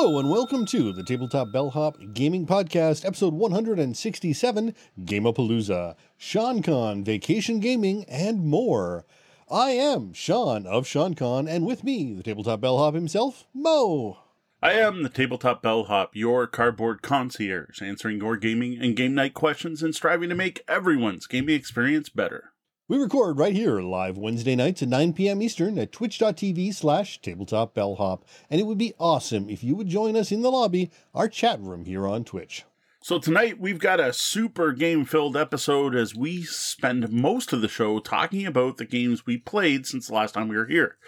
Hello and welcome to the Tabletop Bellhop Gaming Podcast, episode 167, Gameapalooza, Sean Con, Vacation Gaming, and more. I am Sean of Sean Con, and with me, the Tabletop Bellhop himself, Mo. I am the Tabletop Bellhop, your cardboard concierge, answering your gaming and game night questions and striving to make everyone's gaming experience better. We record right here live Wednesday nights at 9 p.m. Eastern at twitch.tv slash tabletop bellhop, and it would be awesome if you would join us in the lobby, our chat room here on Twitch. So tonight we've got a super game filled episode as we spend most of the show talking about the games we played since the last time we were here.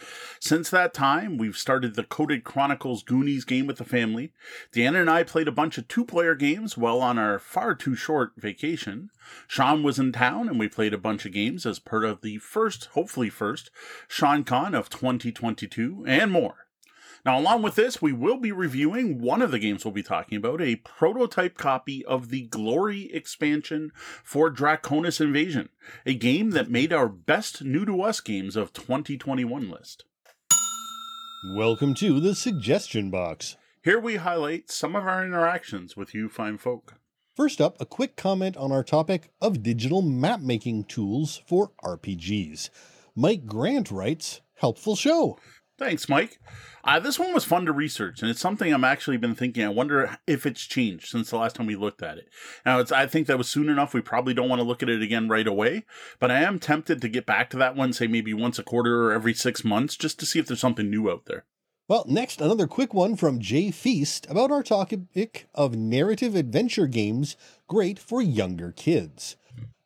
Since that time, we've started the Coded Chronicles Goonies game with the family. Deanna and I played a bunch of two player games while on our far too short vacation. Sean was in town and we played a bunch of games as part of the first, hopefully first, Sean Con of 2022 and more. Now, along with this, we will be reviewing one of the games we'll be talking about, a prototype copy of the Glory expansion for Draconis Invasion, a game that made our best new to us games of 2021 list. Welcome to the suggestion box. Here we highlight some of our interactions with you fine folk. First up, a quick comment on our topic of digital map making tools for RPGs. Mike Grant writes, helpful show. Thanks, Mike. Uh, this one was fun to research, and it's something I'm actually been thinking. I wonder if it's changed since the last time we looked at it. Now, it's, I think that was soon enough. We probably don't want to look at it again right away, but I am tempted to get back to that one, say maybe once a quarter or every six months, just to see if there's something new out there. Well, next, another quick one from Jay Feast about our topic of narrative adventure games great for younger kids.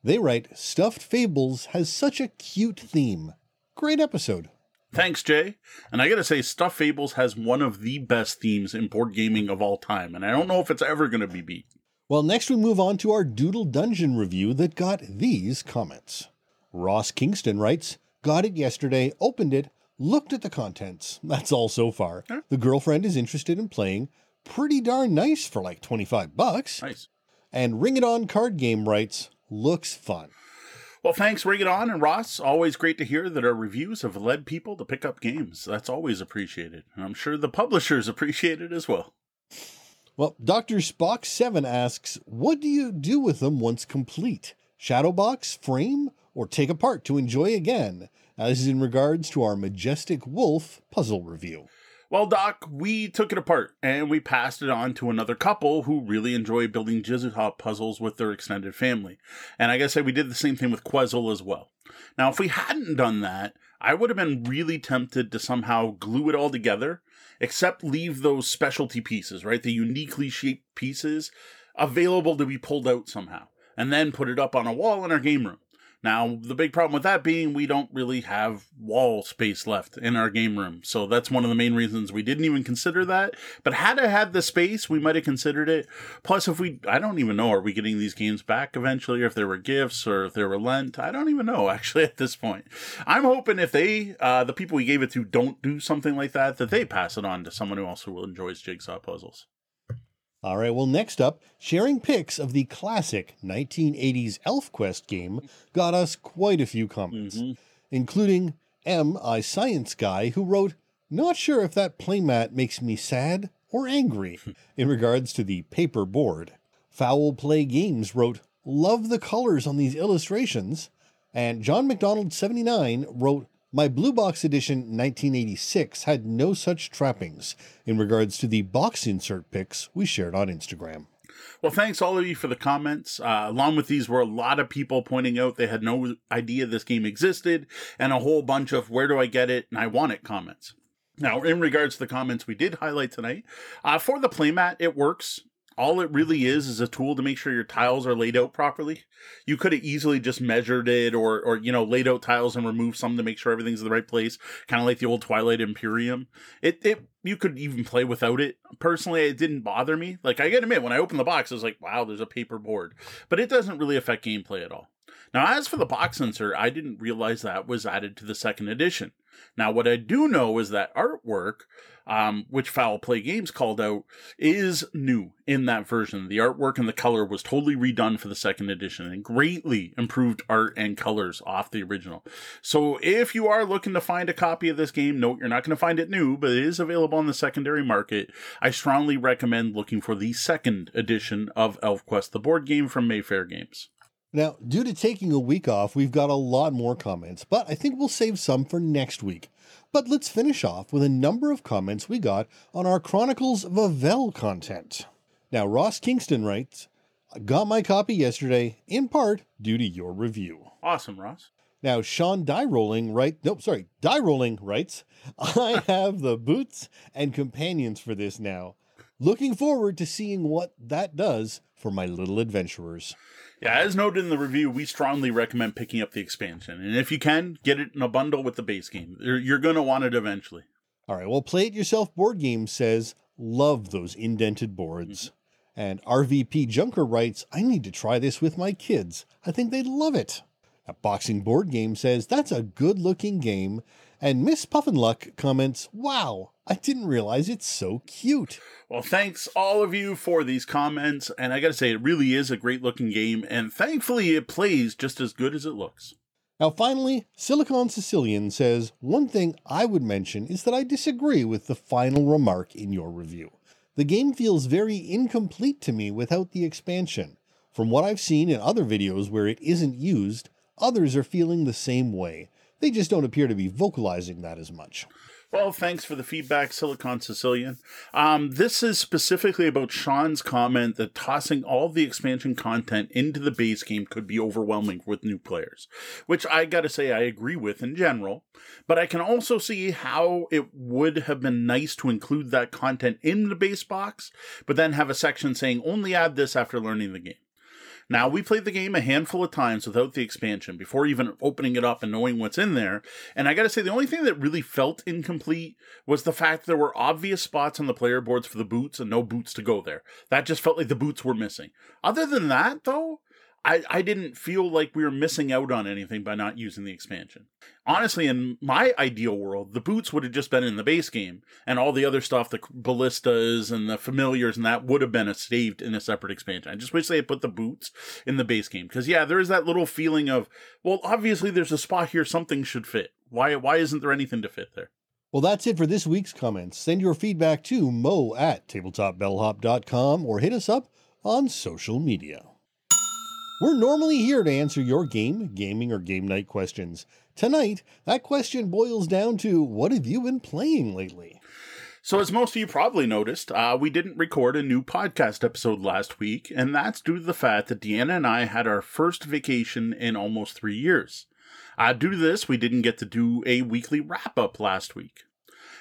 They write, Stuffed Fables has such a cute theme. Great episode. Thanks, Jay. And I gotta say, Stuff Fables has one of the best themes in board gaming of all time, and I don't know if it's ever gonna be beat. Well, next we move on to our Doodle Dungeon review that got these comments. Ross Kingston writes, Got it yesterday, opened it, looked at the contents. That's all so far. Huh? The girlfriend is interested in playing. Pretty darn nice for like 25 bucks. Nice. And Ring It On Card Game writes, Looks fun. Well, thanks, Ring It On and Ross. Always great to hear that our reviews have led people to pick up games. That's always appreciated. And I'm sure the publishers appreciate it as well. Well, Dr. Spock7 asks, What do you do with them once complete? Shadowbox, frame, or take apart to enjoy again? As in regards to our Majestic Wolf puzzle review. Well, Doc, we took it apart and we passed it on to another couple who really enjoy building jigsaw puzzles with their extended family. And I gotta we did the same thing with Quezzle as well. Now, if we hadn't done that, I would have been really tempted to somehow glue it all together, except leave those specialty pieces, right? The uniquely shaped pieces available to be pulled out somehow, and then put it up on a wall in our game room. Now, the big problem with that being we don't really have wall space left in our game room. So that's one of the main reasons we didn't even consider that. But had I had the space, we might have considered it. Plus, if we, I don't even know, are we getting these games back eventually, or if there were gifts, or if they were lent? I don't even know, actually, at this point. I'm hoping if they, uh, the people we gave it to, don't do something like that, that they pass it on to someone who also enjoys jigsaw puzzles. All right, well, next up, sharing pics of the classic 1980s ElfQuest game got us quite a few comments, Mhm. including M, I Science Guy, who wrote, Not sure if that playmat makes me sad or angry in regards to the paper board. Foul Play Games wrote, Love the colors on these illustrations. And John McDonald 79 wrote, My Blue Box Edition 1986 had no such trappings in regards to the box insert pics we shared on Instagram. Well, thanks all of you for the comments. Uh, along with these were a lot of people pointing out they had no idea this game existed, and a whole bunch of where do I get it and I want it comments. Now, in regards to the comments we did highlight tonight, uh, for the playmat, it works. All it really is is a tool to make sure your tiles are laid out properly. You could have easily just measured it or, or you know, laid out tiles and removed some to make sure everything's in the right place, kind of like the old Twilight Imperium. It, it, you could even play without it. Personally, it didn't bother me. Like, I gotta admit, when I opened the box, I was like, wow, there's a paper board. But it doesn't really affect gameplay at all. Now, as for the box insert, I didn't realize that was added to the second edition. Now, what I do know is that artwork um, which Foul Play Games called out, is new in that version. The artwork and the color was totally redone for the second edition and greatly improved art and colors off the original. So if you are looking to find a copy of this game, note you're not going to find it new, but it is available on the secondary market. I strongly recommend looking for the second edition of ElfQuest, the board game from Mayfair Games. Now, due to taking a week off, we've got a lot more comments, but I think we'll save some for next week. But let's finish off with a number of comments we got on our Chronicles of Avel content. Now, Ross Kingston writes, I got my copy yesterday, in part due to your review. Awesome, Ross. Now, Sean Die Rolling right nope, sorry, Die Rolling writes, I have the boots and companions for this now. Looking forward to seeing what that does for my little adventurers. Yeah, as noted in the review, we strongly recommend picking up the expansion. And if you can, get it in a bundle with the base game. You're going to want it eventually. All right, well, Play It Yourself Board Game says, love those indented boards. Mm-hmm. And RVP Junker writes, I need to try this with my kids. I think they'd love it. A Boxing Board Game says, that's a good looking game. And Miss Puffinluck comments, wow, I didn't realize it's so cute. Well, thanks all of you for these comments. And I got to say, it really is a great looking game. And thankfully, it plays just as good as it looks. Now, finally, Silicon Sicilian says one thing I would mention is that I disagree with the final remark in your review. The game feels very incomplete to me without the expansion. From what I've seen in other videos where it isn't used, others are feeling the same way. They just don't appear to be vocalizing that as much. Well, thanks for the feedback, Silicon Sicilian. Um, this is specifically about Sean's comment that tossing all the expansion content into the base game could be overwhelming with new players, which I gotta say I agree with in general. But I can also see how it would have been nice to include that content in the base box, but then have a section saying only add this after learning the game. Now, we played the game a handful of times without the expansion before even opening it up and knowing what's in there. And I gotta say, the only thing that really felt incomplete was the fact there were obvious spots on the player boards for the boots and no boots to go there. That just felt like the boots were missing. Other than that, though, I, I didn't feel like we were missing out on anything by not using the expansion. Honestly, in my ideal world, the boots would have just been in the base game, and all the other stuff, the ballistas and the familiars, and that would have been saved in a separate expansion. I just wish they had put the boots in the base game because yeah, there is that little feeling of well, obviously there's a spot here, something should fit. Why why isn't there anything to fit there? Well, that's it for this week's comments. Send your feedback to mo at tabletopbellhop.com or hit us up on social media. We're normally here to answer your game, gaming, or game night questions. Tonight, that question boils down to what have you been playing lately? So, as most of you probably noticed, uh, we didn't record a new podcast episode last week, and that's due to the fact that Deanna and I had our first vacation in almost three years. Uh, due to this, we didn't get to do a weekly wrap up last week.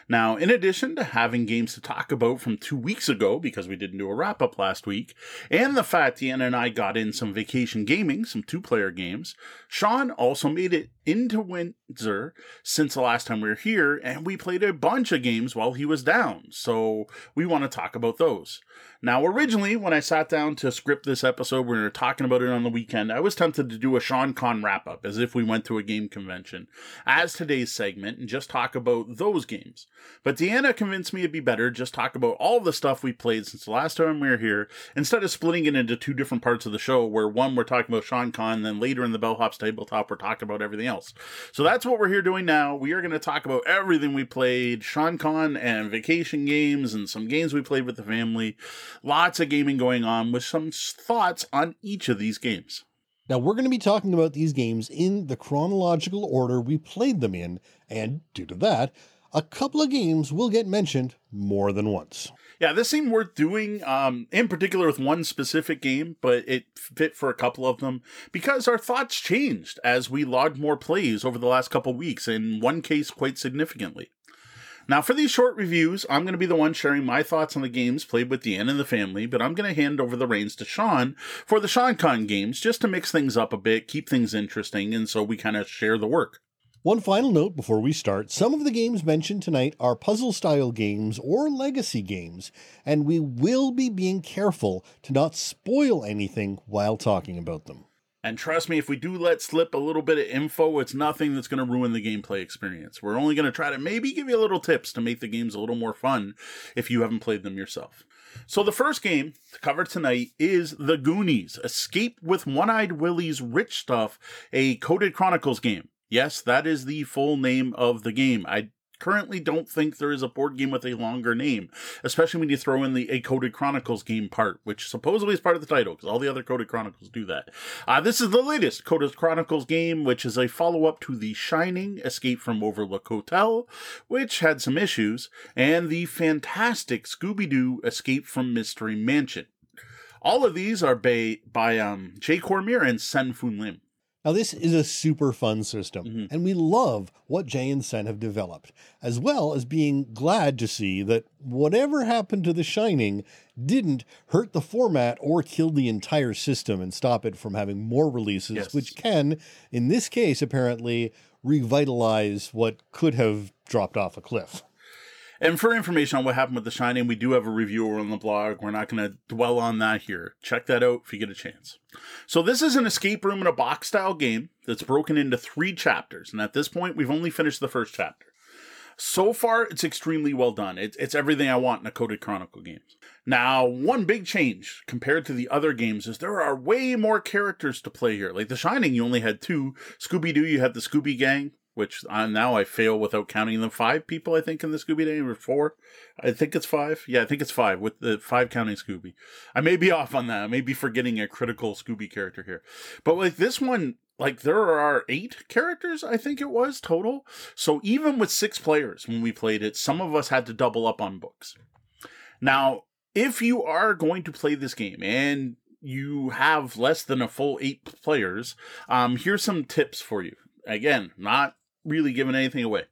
Now, in addition to having games to talk about from two weeks ago, because we didn't do a wrap up last week, and the fact Deanna and I got in some vacation gaming, some two player games, Sean also made it into Windsor since the last time we were here, and we played a bunch of games while he was down. So we want to talk about those. Now, originally, when I sat down to script this episode, when we were talking about it on the weekend, I was tempted to do a Sean Con wrap up as if we went to a game convention as today's segment and just talk about those games. But Deanna convinced me it'd be better just talk about all the stuff we played since the last time we were here instead of splitting it into two different parts of the show where one we're talking about Sean Con, then later in the Bellhops tabletop we're talking about everything else. So that's what we're here doing now. We are going to talk about everything we played, Sean Con and vacation games and some games we played with the family. Lots of gaming going on with some thoughts on each of these games. Now, we're going to be talking about these games in the chronological order we played them in, and due to that, a couple of games will get mentioned more than once. Yeah, this seemed worth doing, um, in particular with one specific game, but it fit for a couple of them because our thoughts changed as we logged more plays over the last couple weeks, in one case quite significantly. Now, for these short reviews, I'm going to be the one sharing my thoughts on the games played with Deanna and the family, but I'm going to hand over the reins to Sean for the SeanCon games just to mix things up a bit, keep things interesting, and so we kind of share the work. One final note before we start some of the games mentioned tonight are puzzle style games or legacy games, and we will be being careful to not spoil anything while talking about them. And trust me, if we do let slip a little bit of info, it's nothing that's going to ruin the gameplay experience. We're only going to try to maybe give you a little tips to make the games a little more fun if you haven't played them yourself. So the first game to cover tonight is The Goonies, Escape with One-Eyed Willie's Rich Stuff, a Coded Chronicles game. Yes, that is the full name of the game. I currently don't think there is a board game with a longer name, especially when you throw in the A Coded Chronicles game part, which supposedly is part of the title, because all the other Coded Chronicles do that. Uh, this is the latest Coded Chronicles game, which is a follow up to The Shining Escape from Overlook Hotel, which had some issues, and the fantastic Scooby Doo Escape from Mystery Mansion. All of these are by, by um, Jay Cormier and Sen-Foong Lim. Now, this is a super fun system, Mm-hmm. and we love what Jay and Sen have developed, as well as being glad to see that whatever happened to The Shining didn't hurt the format or kill the entire system and stop it from having more releases, Yes. which can, in this case, apparently revitalize what could have dropped off a cliff. And for information on what happened with The Shining, we do have a review on the blog. We're not going to dwell on that here. Check that out if you get a chance. So, this is an escape room in a box style game that's broken into three chapters. And at this point, we've only finished the first chapter. So far, it's extremely well done. It's, it's everything I want in a Coded Chronicle game. Now, one big change compared to the other games is there are way more characters to play here. Like The Shining, you only had two. Scooby Doo, you had the Scooby Gang, which uh, now I fail without counting them. Five people, I think, in the Scooby Gang, or four. I think it's five. Yeah, I think it's five, with the five counting Scooby. I may be off on that. I may be forgetting a critical Scooby character here. But like this one, like there are eight characters, I think it was total. So even with six players when we played it, some of us had to double up on books. Now, if you are going to play this game and you have less than a full eight players, um, here's some tips for you. Again, not really giving anything away.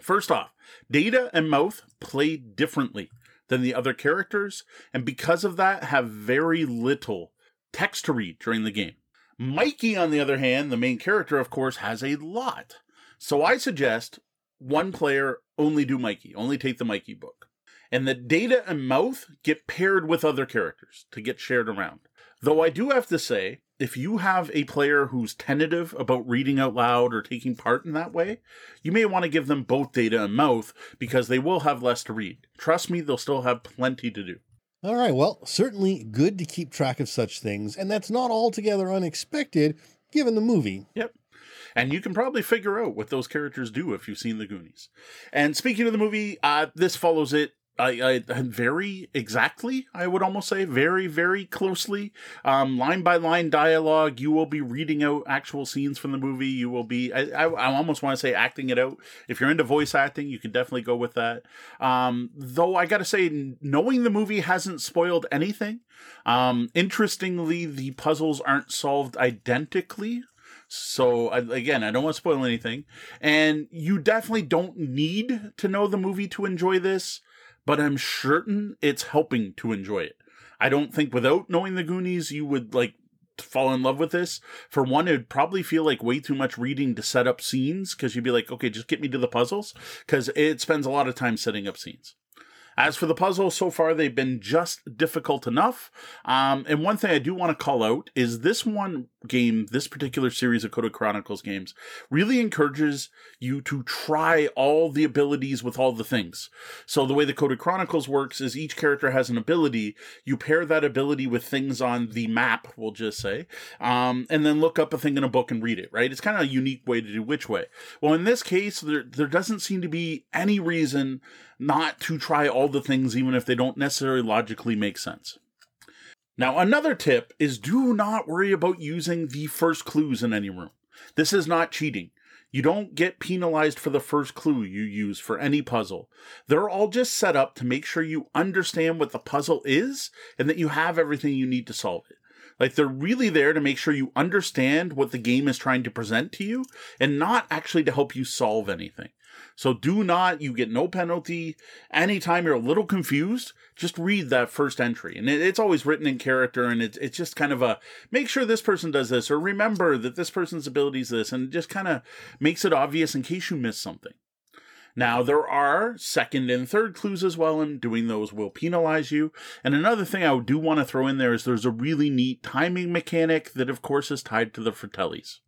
First off, Data and Mouth play differently than the other characters, and because of that, have very little text to read during the game. Mikey, on the other hand, the main character, of course, has a lot. So I suggest one player only do Mikey, only take the Mikey book. And the data and mouth get paired with other characters to get shared around. Though I do have to say, if you have a player who's tentative about reading out loud or taking part in that way, you may want to give them both data and mouth because they will have less to read. Trust me, they'll still have plenty to do. All right, well, certainly good to keep track of such things, and that's not altogether unexpected given the movie. Yep. And you can probably figure out what those characters do if you've seen the Goonies. And speaking of the movie, uh, this follows it. I, I very exactly, I would almost say, very, very closely, um, line by line dialogue. You will be reading out actual scenes from the movie. You will be, I, I, I almost want to say, acting it out. If you're into voice acting, you can definitely go with that. Um, though I got to say, knowing the movie hasn't spoiled anything. Um, interestingly, the puzzles aren't solved identically. So again, I don't want to spoil anything, and you definitely don't need to know the movie to enjoy this, but I'm certain it's helping to enjoy it. I don't think without knowing the Goonies you would like fall in love with this. For one, it'd probably feel like way too much reading to set up scenes because you'd be like, okay, just get me to the puzzles because it spends a lot of time setting up scenes. As for the puzzles, so far they've been just difficult enough. Um, and one thing I do want to call out is this one game, this particular series of Coded Chronicles games, really encourages you to try all the abilities with all the things. So the way the Coded Chronicles works is each character has an ability. You pair that ability with things on the map, we'll just say, um, and then look up a thing in a book and read it. Right? It's kind of a unique way to do which way. Well, in this case, there there doesn't seem to be any reason not to try all the things, even if they don't necessarily logically make sense. Now, another tip is do not worry about using the first clues in any room. This is not cheating. You don't get penalized for the first clue you use for any puzzle. They're all just set up to make sure you understand what the puzzle is and that you have everything you need to solve it. Like they're really there to make sure you understand what the game is trying to present to you and not actually to help you solve anything. So do not, you get no penalty. Anytime you're a little confused, just read that first entry. And it, it's always written in character and it's, it's just kind of a make sure this person does this or remember that this person's ability is this and just kind of makes it obvious in case you miss something. Now, there are second and third clues as well, and doing those will penalize you. And another thing I do want to throw in there is there's a really neat timing mechanic that, of course, is tied to the Fratellis.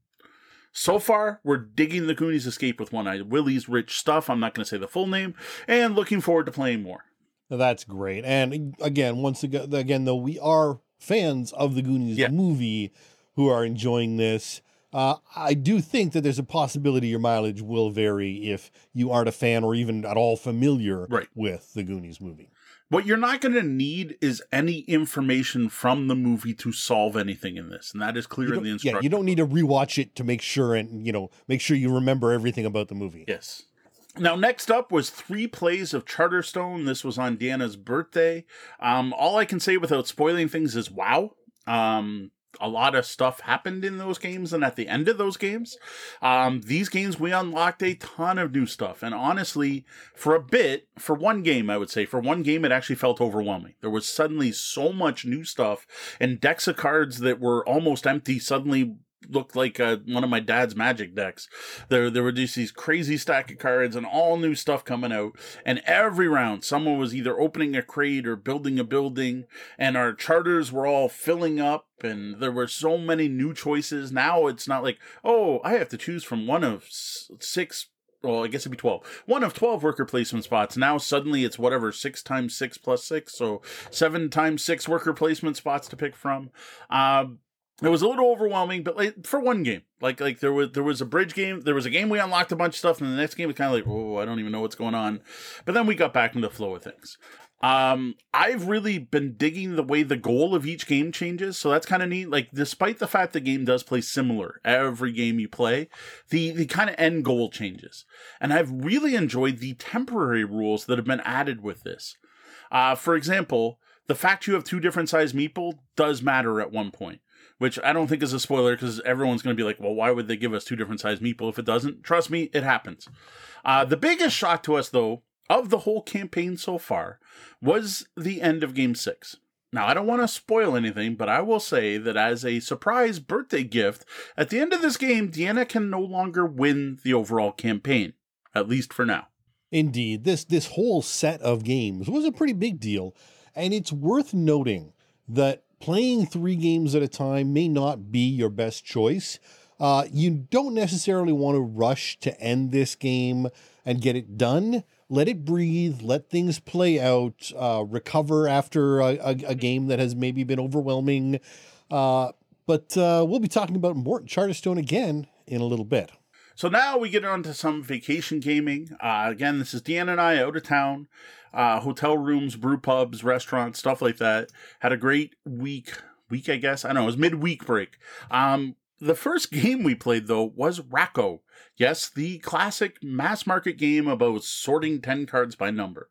So far, we're digging the Goonies Escape with One Eye Willie's rich stuff. I'm not going to say the full name, and looking forward to playing more. That's great. And again, once again, again though, we are fans of the Goonies Yeah. movie who are enjoying this. Uh, I do think that there's a possibility your mileage will vary if you aren't a fan or even at all familiar Right. with the Goonies movie. What you're not going to need is any information from the movie to solve anything in this, and that is clear in the yeah, you don't need to rewatch it to make sure and you know make sure you remember everything about the movie. Yes. Now, next up was three plays of Charterstone. This was on Deanna's birthday. Um, all I can say without spoiling things is wow. Um, a lot of stuff happened in those games and at the end of those games. Um, these games, we unlocked a ton of new stuff. And honestly, for a bit, for one game, I would say, for one game, it actually felt overwhelming. There was suddenly so much new stuff, and decks of cards that were almost empty suddenly looked like uh, one of my dad's magic decks. There, there were just these crazy stack of cards and all new stuff coming out. And every round, someone was either opening a crate or building a building, and our charters were all filling up. And there were so many new choices. Now it's not like, oh, I have to choose from one of six. Well, I guess it'd be 12. One of 12 worker placement spots. Now suddenly it's whatever, six times six plus six. So seven times six worker placement spots to pick from. Um, it was a little overwhelming, but like for one game, like like there was there was a bridge game, there was a game we unlocked a bunch of stuff, and the next game was kind of like, oh, I don't even know what's going on. But then we got back into the flow of things. Um, I've really been digging the way the goal of each game changes, so that's kind of neat. Like, despite the fact the game does play similar every game you play, the the kind of end goal changes, and I've really enjoyed the temporary rules that have been added with this. Uh, for example, the fact you have two different size meeple does matter at one point which I don't think is a spoiler because everyone's going to be like, well, why would they give us two different size meeple if it doesn't? Trust me, it happens. Uh, the biggest shock to us, though, of the whole campaign so far was the end of Game 6. Now, I don't want to spoil anything, but I will say that as a surprise birthday gift, at the end of this game, Deanna can no longer win the overall campaign, at least for now. Indeed, this this whole set of games was a pretty big deal, and it's worth noting that playing three games at a time may not be your best choice. Uh, you don't necessarily want to rush to end this game and get it done. Let it breathe. Let things play out. Uh, recover after a, a, a game that has maybe been overwhelming. Uh, but uh, we'll be talking about Morton Charterstone again in a little bit. So now we get on to some vacation gaming. Uh, again, this is Deanna and I out of town, uh, hotel rooms, brew pubs, restaurants, stuff like that. Had a great week. Week, I guess. I don't know. It was midweek break. Um, the first game we played though was Rack-O. Yes, the classic mass market game about sorting 10 cards by number.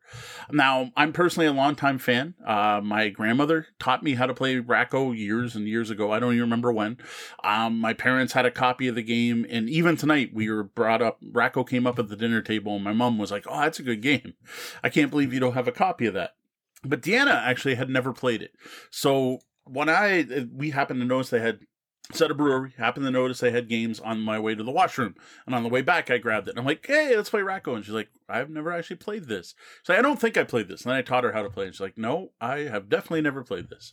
Now, I'm personally a longtime fan. Uh, my grandmother taught me how to play Rack-O years and years ago. I don't even remember when. Um, my parents had a copy of the game, and even tonight we were brought up. Rack-O came up at the dinner table, and my mom was like, "Oh, that's a good game. I can't believe you don't have a copy of that." But Deanna actually had never played it. So when I we happened to notice they had set a brewery, happened to notice they had games on my way to the washroom, and on the way back I grabbed it. And I'm like, "Hey, let's play Rack-O," and she's like, "I've never actually played this." So I don't think I played this. And then I taught her how to play, and she's like, "No, I have definitely never played this."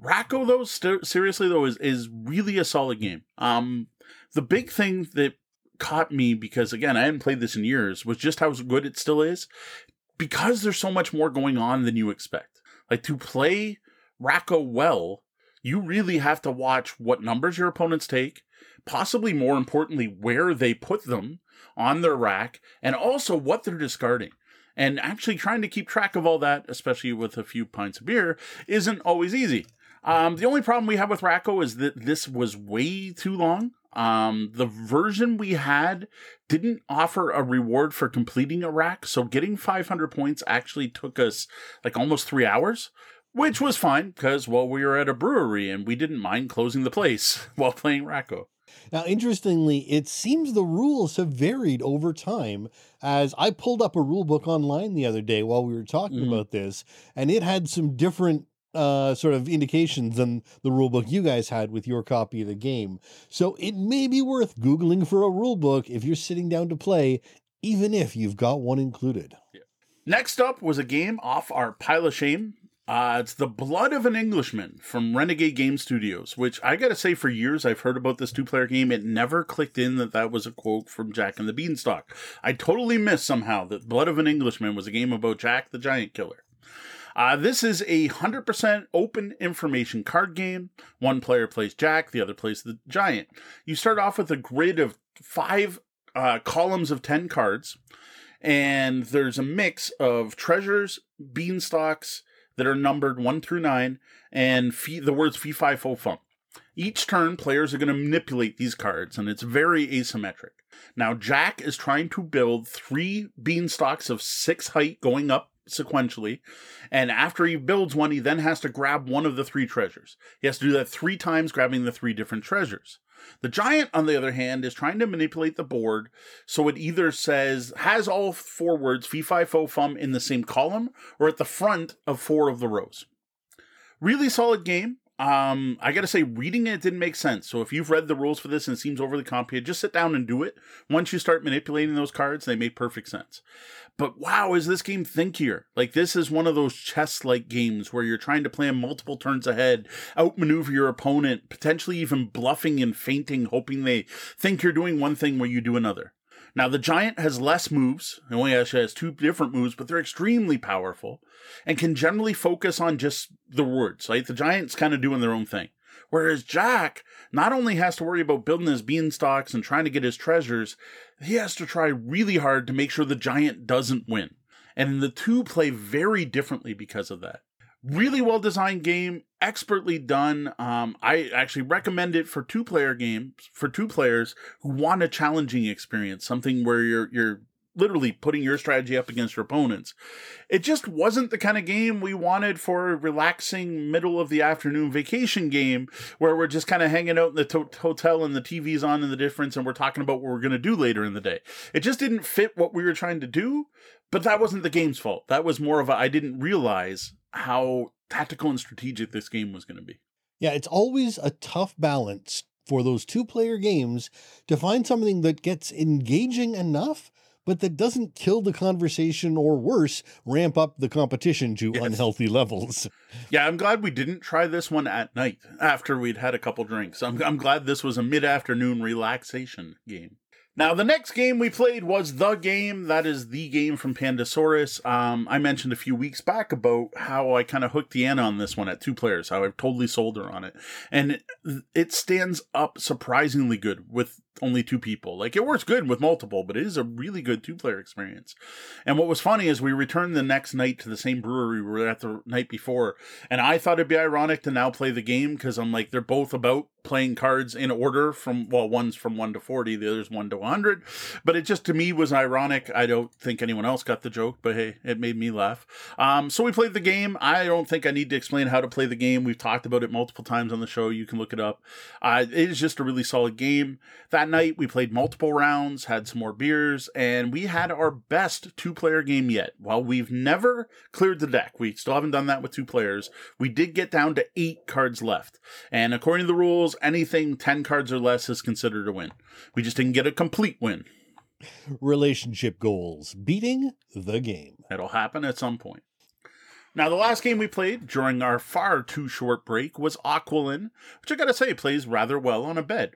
Rack-O, though, st- seriously though, is is really a solid game. Um, the big thing that caught me because again I hadn't played this in years was just how good it still is because there's so much more going on than you expect. Like to play Rack-O well, you really have to watch what numbers your opponents take, possibly more importantly, where they put them on their rack, and also what they're discarding. And actually trying to keep track of all that, especially with a few pints of beer, isn't always easy. Um, the only problem we have with Rack-O is that this was way too long. Um, the version we had didn't offer a reward for completing a rack, so getting 500 points actually took us like almost three hours, which was fine because, well, we were at a brewery and we didn't mind closing the place while playing Rack-O. Now, interestingly, it seems the rules have varied over time. As I pulled up a rule book online the other day while we were talking Mhm. about this, and it had some different uh, sort of indications than the rule book you guys had with your copy of the game. So it may be worth Googling for a rule book if you're sitting down to play even if you've got one included. Next up was a game off our pile of shame. Uh, it's The Blood of an Englishman from Renegade Game Studios, which I gotta say, for years I've heard about this two player game. It never clicked in that that was a quote from Jack and the Beanstalk. I totally missed somehow that Blood of an Englishman was a game about Jack the Giant Killer. Uh, this is a 100% open information card game. One player plays Jack, the other plays the Giant. You start off with a grid of five uh, columns of 10 cards, and there's a mix of treasures, beanstalks that are numbered 1 through 9, and fee- the words fee, fi, fo, fum. Each turn, players are going to manipulate these cards, and it's very asymmetric. Now, Jack is trying to build three beanstalks of six height going up sequentially. And after he builds one, he then has to grab one of the three treasures. He has to do that three times, grabbing the three different treasures. The giant, on the other hand, is trying to manipulate the board so it either says, has all four words, fee, fi, fo, fum, in the same column or at the front of four of the rows. Really solid game. Um, I gotta say, reading it didn't make sense. So if you've read the rules for this and it seems overly complicated, just sit down and do it. Once you start manipulating those cards, they make perfect sense. But wow, is this game thinkier? Like this is one of those chess-like games where you're trying to plan multiple turns ahead, outmaneuver your opponent, potentially even bluffing and feinting, hoping they think you're doing one thing where you do another. Now the giant has less moves. It only actually has two different moves, but they're extremely powerful and can generally focus on just the words. Like the giant's kind of doing their own thing. Whereas Jack not only has to worry about building his beanstalks and trying to get his treasures, he has to try really hard to make sure the giant doesn't win. And the two play very differently because of that. Really well designed game, expertly done. Um, I actually recommend it for two player games, for two players who want a challenging experience, something where you're you're literally putting your strategy up against your opponents. It just wasn't the kind of game we wanted for a relaxing middle of the afternoon vacation game where we're just kind of hanging out in the to- hotel and the TV's on in the difference and we're talking about what we're going to do later in the day. It just didn't fit what we were trying to do, but that wasn't the game's fault. That was more of a I didn't realize how tactical and strategic this game was going to be. Yeah, it's always a tough balance for those two player games to find something that gets engaging enough but that doesn't kill the conversation or worse, ramp up the competition to yes. unhealthy levels. Yeah, I'm glad we didn't try this one at night after we'd had a couple drinks. I'm, I'm glad this was a mid afternoon relaxation game. Now, the next game we played was the game that is the game from Pandasaurus. Um, I mentioned a few weeks back about how I kind of hooked the Deanna on this one at two players, how I've totally sold her on it. And it stands up surprisingly good with only two people. Like it works good with multiple, but it is a really good two player experience. And what was funny is we returned the next night to the same brewery we were at the night before, and I thought it'd be ironic to now play the game because I'm like they're both about playing cards in order from well one's from 1 to 40 the other's 1 to 100 but it just to me was ironic. I don't think anyone else got the joke but hey it made me laugh. Um, so we played the game. I don't think i need to explain how to play the game. We've talked about it multiple times on the show. You can look it up. Uh, it is just a really solid game. That night we played multiple rounds had some more beers and we had our best two player game yet while we've never cleared the deck we still haven't done that with two players we did get down to eight cards left and according to the rules anything 10 cards or less is considered a win. We just didn't get a complete win. Relationship goals beating the game. It'll happen at some point. Now, the last game we played during our far too short break was Aqualin, which I gotta say plays rather well on a bed.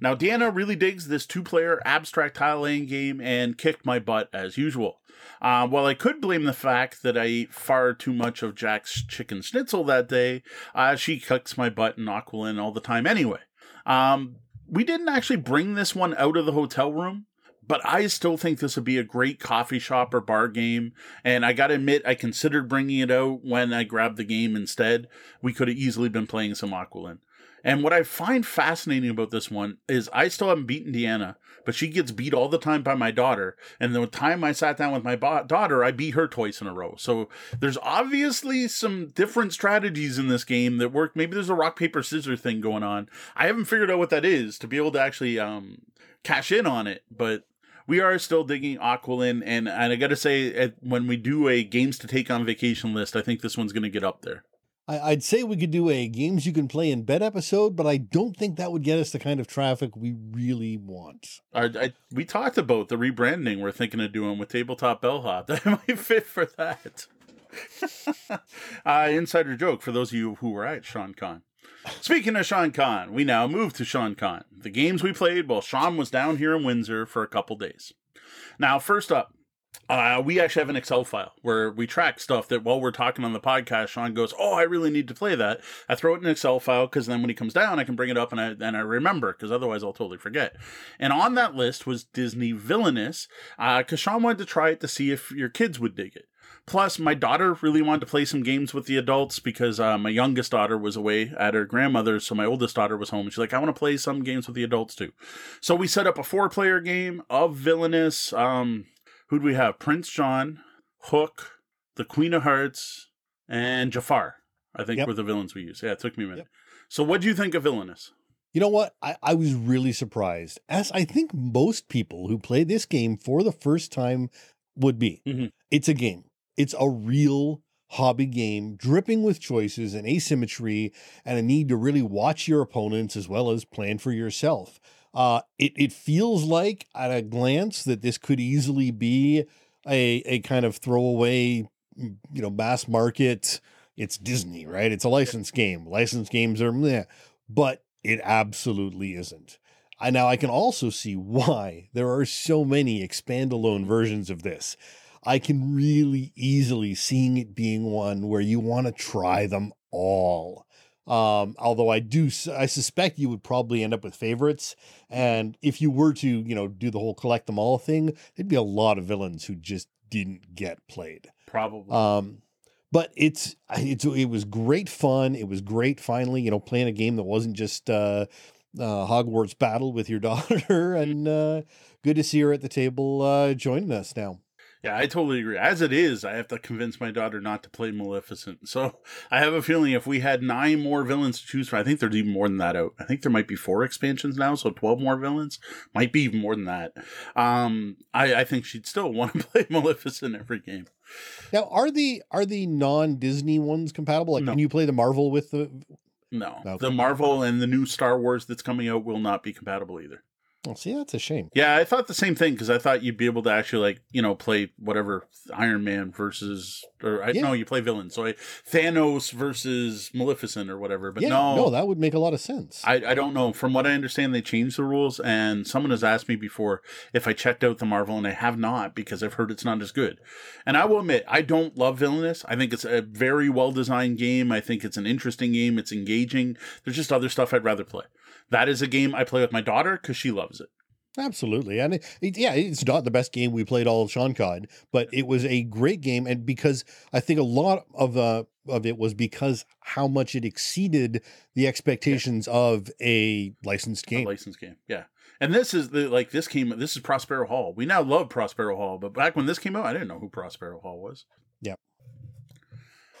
Now, Deanna really digs this two player abstract tile laying game and kicked my butt as usual. Uh, while I could blame the fact that I ate far too much of Jack's chicken schnitzel that day, uh, she kicks my butt in Aqualin all the time anyway. Um, we didn't actually bring this one out of the hotel room but I still think this would be a great coffee shop or bar game. And I got to admit, I considered bringing it out when I grabbed the game instead. We could have easily been playing some Aqualin. And what I find fascinating about this one is I still haven't beaten Deanna, but she gets beat all the time by my daughter. And the time I sat down with my daughter, I beat her twice in a row. So there's obviously some different strategies in this game that work. Maybe there's a rock, paper, scissors thing going on. I haven't figured out what that is to be able to actually um, cash in on it, but we are still digging Aqualin, and, and I gotta say, when we do a games to take on vacation list, I think this one's gonna get up there. I, I'd say we could do a games you can play in bed episode, but I don't think that would get us the kind of traffic we really want. I, I, we talked about the rebranding we're thinking of doing with Tabletop Bellhop. That might fit for that. uh, insider joke for those of you who were at Sean Con. Speaking of Sean Con, we now move to Sean Con. The games we played while Sean was down here in Windsor for a couple days. Now, first up, uh, we actually have an Excel file where we track stuff that while we're talking on the podcast, Sean goes, "Oh, I really need to play that." I throw it in an Excel file because then when he comes down, I can bring it up and I and I remember because otherwise I'll totally forget. And on that list was Disney Villainous Uh, because uh, Sean wanted to try it to see if your kids would dig it. Plus, my daughter really wanted to play some games with the adults because uh, my youngest daughter was away at her grandmother's, so my oldest daughter was home. She's like, I want to play some games with the adults too. So we set up a four player game of Villainous. Um, who'd we have? Prince John, Hook, the Queen of Hearts, and Jafar. I think Yep. were the villains we used. Yeah, it took me a minute. Yep. So, what do you think of Villainous? You know what? I, I was really surprised, as I think most people who play this game for the first time would be. Mhm. It's a game, it's a real hobby game, dripping with choices and asymmetry, and a need to really watch your opponents as well as plan for yourself. Uh, it, it feels like at a glance that this could easily be a, a kind of throwaway, mm, you know, mass market. It's Disney, right? It's a licensed game. Licensed games are, meh, but it absolutely isn't. I now I can also see why there are so many expand-alone versions of this. I can really easily seeing it being one where you want to try them all. Um, although I do, I suspect you would probably end up with favorites. And if you were to, you know, do the whole collect them all thing, there'd be a lot of villains who just didn't get played. Probably. Um, but it's it's it was great fun. It was great finally, you know, playing a game that wasn't just uh, uh, Hogwarts battle with your daughter, and uh, good to see her at the table uh, joining us now. Yeah, I totally agree. As it is, I have to convince my daughter not to play Maleficent. So I have a feeling if we had nine more villains to choose from, I think there's even more than that out. I think there might be four expansions now, so 12 more villains. Might be even more than that. Um, I, I think she'd still want to play Maleficent every game. Now, are the are the non Disney ones compatible? Like, No. can you play the Marvel with the? No, Okay. the Marvel and the new Star Wars that's coming out will not be compatible either. See, that's a shame. Yeah, I thought the same thing because I thought you'd be able to actually like you know play whatever Iron Man versus or I Yeah. no you play villain so I, Thanos versus Maleficent or whatever. But yeah, no, no, that would make a lot of sense. I, I don't know. From what I understand, they changed the rules, and someone has asked me before if I checked out the Marvel, and I have not because I've heard it's not as good. And I will admit, I don't love Villainous. I think it's a very well designed game. I think it's an interesting game. It's engaging. There's just other stuff I'd rather play. That is a game I play with my daughter because she loves it. Absolutely. And it, it- yeah, it's not the best game we played all of Sean but it was a great game. And because I think a lot of uh, of it was because how much it exceeded the expectations of a licensed A game. licensed game, yeah. And this is the like this came. This is Prospero Hall. We now love Prospero Hall, but back when this came out, I didn't know who Prospero Hall was.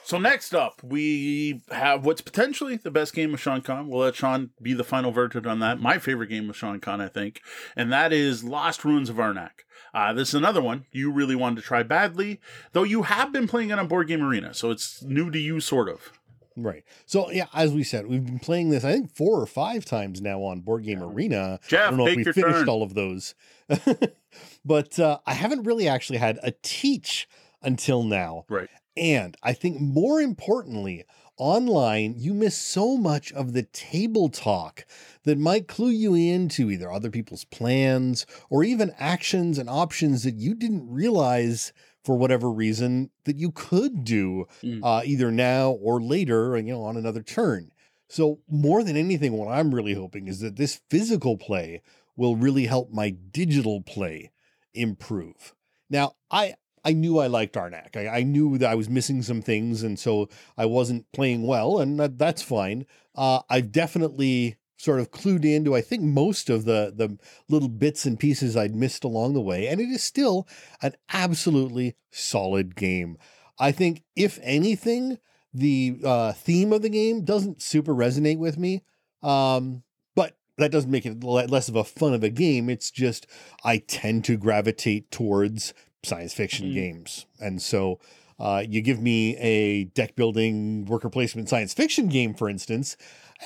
So next up, we have what's potentially the best game of Sean Con. We'll let Sean be the final verdict on that. My favorite game of Sean Con, I think, and that is Lost Ruins of Arnak. Uh, this is another one you really wanted to try badly, though you have been playing it on Board Game Arena, so it's new to you, sort of. Right. So yeah, as we said, we've been playing this I think four or five times now on Board Game Arena. Jeff, I don't know if we finished turn. all of those, but uh, I haven't really actually had a teach until now. Right. And I think more importantly, online, you miss so much of the table talk that might clue you into either other people's plans or even actions and options that you didn't realize for whatever reason that you could do Mm. uh, either now or later, you know, on another turn. So more than anything, what I'm really hoping is that this physical play will really help my digital play improve. Now, I I knew I liked Arnak. I, I knew that I was missing some things, and so I wasn't playing well, and that, that's fine. Uh, I've definitely sort of clued into I think most of the the little bits and pieces I'd missed along the way, and it is still an absolutely solid game. I think if anything, the uh, theme of the game doesn't super resonate with me. Um, but that doesn't make it less of a fun of a game. It's just I tend to gravitate towards science fiction Mhm. games, and so Uh, you give me a deck building worker placement science fiction game, for instance,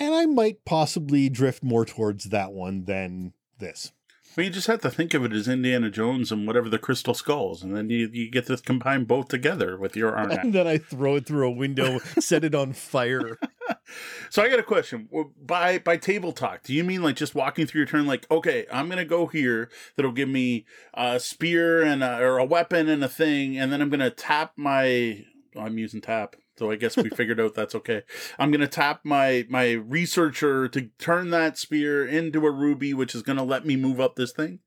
and I might possibly drift more towards that one than this. Well, you just have to think of it as Indiana Jones and whatever the Crystal Skulls, and then you, you get to combine both together with your arm. And then I throw it through a window, set it on fire. so I got a question. By by table talk, do you mean like just walking through your turn? Like, okay, I'm gonna go here. That'll give me a spear and a, or a weapon and a thing, and then I'm gonna tap my. Oh, I'm using tap. So I guess we figured out that's okay. I'm gonna tap my my researcher to turn that spear into a ruby, which is gonna let me move up this thing.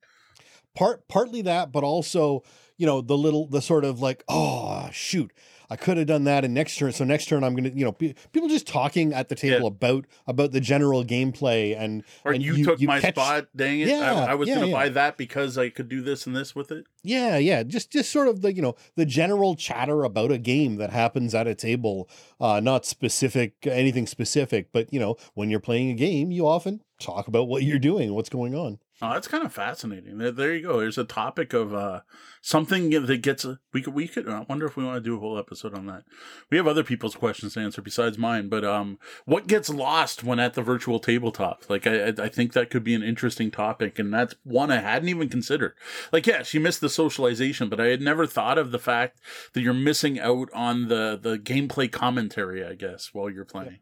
Part partly that, but also you know the little the sort of like oh shoot I could have done that in next turn. So next turn, I'm gonna, you know, be, people just talking at the table yeah. about about the general gameplay and. Or and you, you, took you my catch... spot. Dang it! Yeah, I, I was yeah, gonna yeah. buy that because I could do this and this with it. Yeah, yeah. Just just sort of the you know the general chatter about a game that happens at a table, uh, not specific anything specific, but you know when you're playing a game, you often talk about what you're doing, what's going on. Oh, that's kind of fascinating. There, there you go. There's a topic of uh, something that gets. A, we could. We could. I wonder if we want to do a whole episode on that. We have other people's questions to answer besides mine. But um, what gets lost when at the virtual tabletop? Like, I, I think that could be an interesting topic, and that's one I hadn't even considered. Like, yes, you missed the socialization, but I had never thought of the fact that you're missing out on the the gameplay commentary. I guess while you're playing.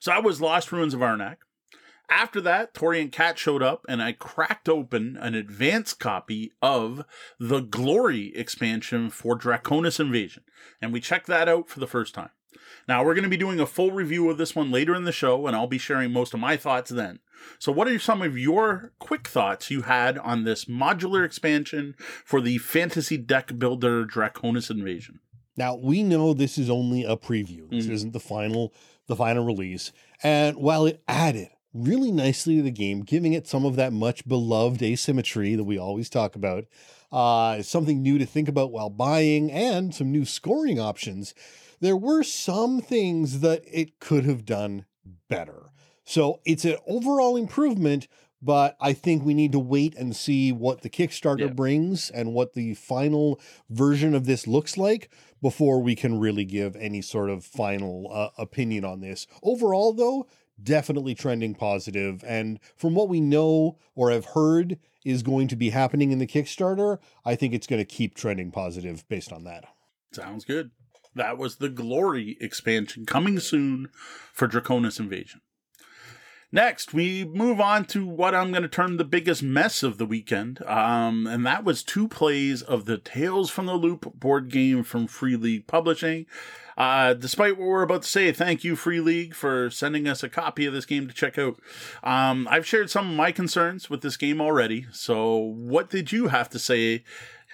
So I was Lost Ruins of Arnak. After that, Tori and Kat showed up, and I cracked open an advanced copy of the Glory expansion for Draconis Invasion, and we checked that out for the first time. Now, we're going to be doing a full review of this one later in the show, and I'll be sharing most of my thoughts then. So, what are some of your quick thoughts you had on this modular expansion for the fantasy deck builder Draconis Invasion? Now, we know this is only a preview. This mm-hmm. isn't the final the final release. And while it added really nicely to the game, giving it some of that much beloved asymmetry that we always talk about. Uh, something new to think about while buying, and some new scoring options. There were some things that it could have done better. So it's an overall improvement, but I think we need to wait and see what the Kickstarter yeah. brings and what the final version of this looks like before we can really give any sort of final uh, opinion on this. Overall, though, definitely trending. And from what we know or have heard is going to be happening in the Kickstarter, I think it's going to keep trending positive based on that. Sounds good. That was the Glory expansion coming soon for Draconis Invasion. Next, we move on to what I'm going to term the biggest mess of the weekend, um, and that was two plays of the Tales from the Loop board game from Free League Publishing. Uh, despite what we're about to say, thank you, Free League, for sending us a copy of this game to check out. Um, I've shared some of my concerns with this game already, so what did you have to say?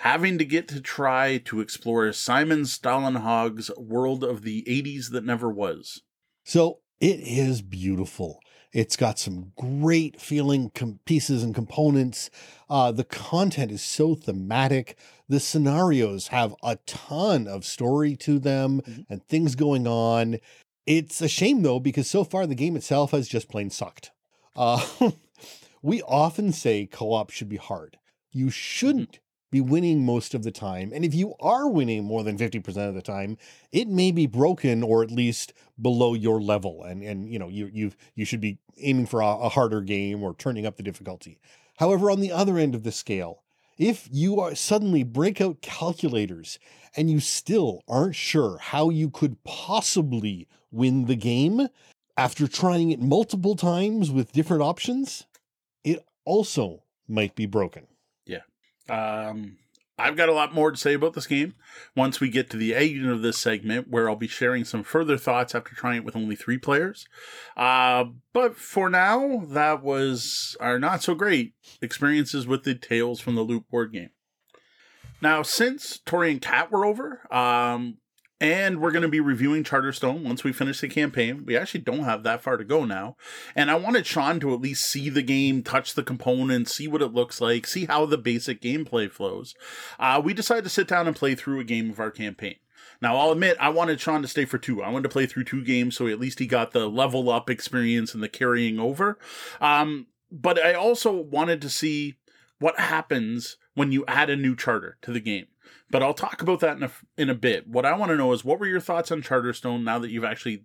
Having to get to try to explore Simon Stålenhag's world of the 80s that never was. So it is beautiful. It's got some great feeling com- pieces and components. Uh, the content is so thematic. The scenarios have a ton of story to them mm-hmm. and things going on. It's a shame though, because so far the game itself has just plain sucked. Uh, we often say co op should be hard. You shouldn't be winning most of the time. And if you are winning more than 50% of the time, it may be broken or at least below your level. And, and you know, you, you, you should be aiming for a, a harder game or turning up the difficulty. However, on the other end of the scale, if you are suddenly break out calculators and you still aren't sure how you could possibly win the game after trying it multiple times with different options, it also might be broken. Um, I've got a lot more to say about this game once we get to the end of this segment, where I'll be sharing some further thoughts after trying it with only three players. Uh, but for now, that was our not so great experiences with the Tales from the Loop board game. Now, since Tori and Kat were over, um, and we're going to be reviewing Charterstone once we finish the campaign. We actually don't have that far to go now. And I wanted Sean to at least see the game, touch the components, see what it looks like, see how the basic gameplay flows. Uh, we decided to sit down and play through a game of our campaign. Now, I'll admit, I wanted Sean to stay for two. I wanted to play through two games so at least he got the level up experience and the carrying over. Um, but I also wanted to see what happens when you add a new charter to the game. But I'll talk about that in a in a bit. What I want to know is what were your thoughts on Charterstone now that you've actually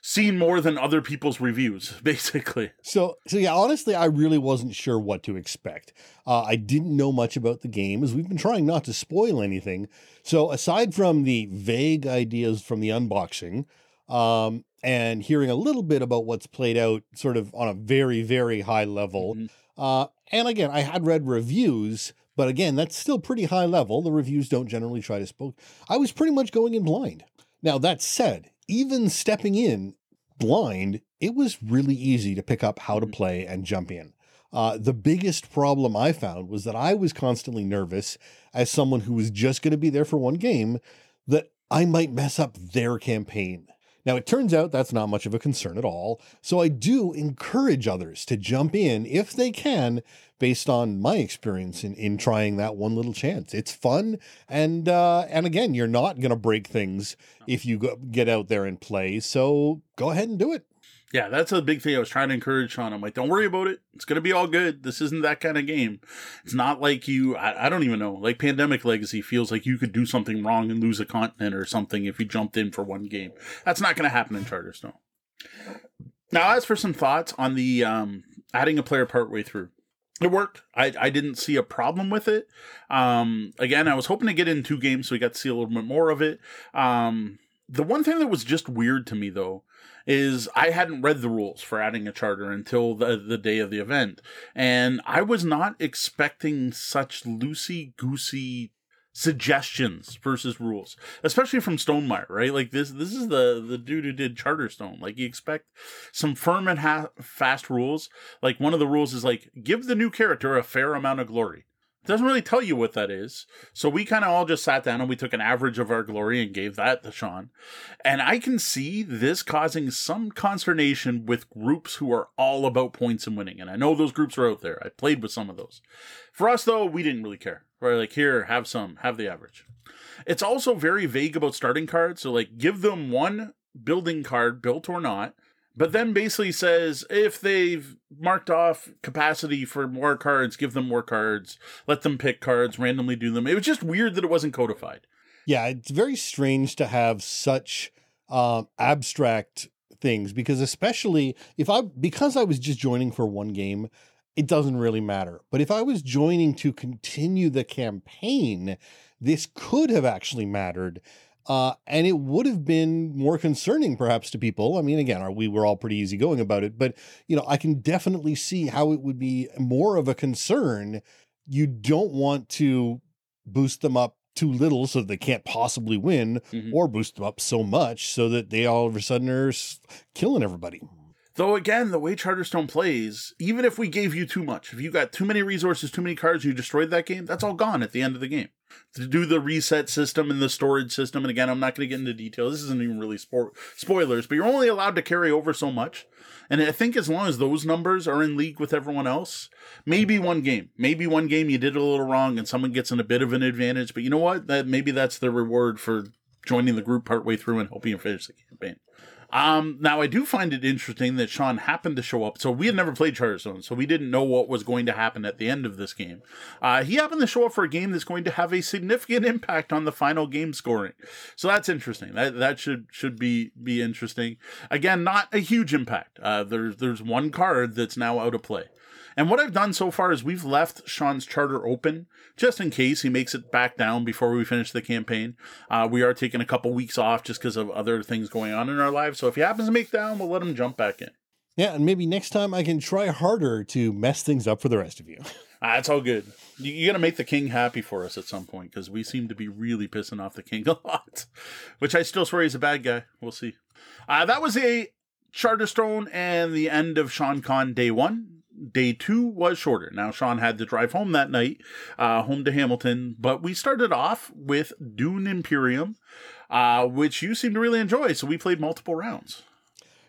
seen more than other people's reviews, basically. So, so yeah, honestly, I really wasn't sure what to expect. Uh, I didn't know much about the game, as we've been trying not to spoil anything. So, aside from the vague ideas from the unboxing, um, and hearing a little bit about what's played out, sort of on a very, very high level. Mm-hmm. Uh, and again, I had read reviews, but again, that's still pretty high level. The reviews don't generally try to spoke. I was pretty much going in blind. Now that said, even stepping in blind, it was really easy to pick up how to mm-hmm. play and jump in. Uh, the biggest problem I found was that I was constantly nervous as someone who was just going to be there for one game that I might mess up their campaign. Now, it turns out that's not much of a concern at all. So I do encourage others to jump in if they can, based on my experience in, in trying that one little chance. It's fun. And, uh, and again, you're not going to break things if you go, get out there and play. So go ahead and do it. Yeah, that's a big thing. I was trying to encourage Sean. I'm like, don't worry about it. It's going to be all good. This isn't that kind of game. It's not like you, I, I, don't even know, like Pandemic Legacy feels like you could do something wrong and lose a continent or something if you jumped in for one game. That's not going to happen in Charterstone. Now, as for some thoughts on the um, adding a player partway through, it worked. I, I didn't see a problem with it. Um, again, I was hoping to get in two games so we got to see a little bit more of it. Um, the one thing that was just weird to me, though, is I hadn't read the rules for adding a charter until the, the day of the event. And I was not expecting such loosey goosey suggestions versus rules, especially from Stonemaier, right? Like this, this is the the dude who did Charterstone. Like you expect some firm and ha- fast rules. Like one of the rules is like give the new character a fair amount of glory doesn't really tell you what that is. So we kind of all just sat down and we took an average of our glory and gave that to Sean. And I can see this causing some consternation with groups who are all about points and winning. And I know those groups are out there. I played with some of those. For us, though, we didn't really care. We're like, here, have some, have the average. It's also very vague about starting cards. So, like, give them one building card, built or not, but then basically says if they've marked off capacity for more cards, give them more cards, let them pick cards, randomly do them. It was just weird that it wasn't codified. Yeah, it's very strange to have such um, abstract things because especially if I because I was just joining for one game, it doesn't really matter. But if I was joining to continue the campaign, this could have actually mattered uh, and it would have been more concerning, perhaps, to people. I mean, again, we were all pretty easygoing about it, but you know, I can definitely see how it would be more of a concern. You don't want to boost them up too little so they can't possibly win, mm-hmm. or boost them up so much so that they all of a sudden are killing everybody. Though again, the way Charterstone plays, even if we gave you too much, if you got too many resources, too many cards, you destroyed that game, that's all gone at the end of the game to do the reset system and the storage system. And again, I'm not going to get into details. This isn't even really spo- spoilers, but you're only allowed to carry over so much. And I think as long as those numbers are in league with everyone else, maybe one game, maybe one game you did a little wrong and someone gets in a bit of an advantage. But you know what? That maybe that's the reward for joining the group partway through and helping you finish the campaign. Um, now I do find it interesting that Sean happened to show up. So we had never played Charterstone, so we didn't know what was going to happen at the end of this game. Uh, he happened to show up for a game that's going to have a significant impact on the final game scoring. So that's interesting. That that should should be be interesting. Again, not a huge impact. Uh, there's there's one card that's now out of play. And what I've done so far is we've left Sean's charter open just in case he makes it back down before we finish the campaign. Uh, we are taking a couple weeks off just because of other things going on in our lives. So if he happens to make down, we'll let him jump back in. Yeah, and maybe next time I can try harder to mess things up for the rest of you. Ah, it's all good. You, you got to make the king happy for us at some point because we seem to be really pissing off the king a lot, which I still swear he's a bad guy. We'll see. Uh, that was a Charterstone and the end of Sean Con day one day two was shorter. Now, Sean had to drive home that night, uh, home to Hamilton, but we started off with Dune Imperium, uh, which you seem to really enjoy. So we played multiple rounds.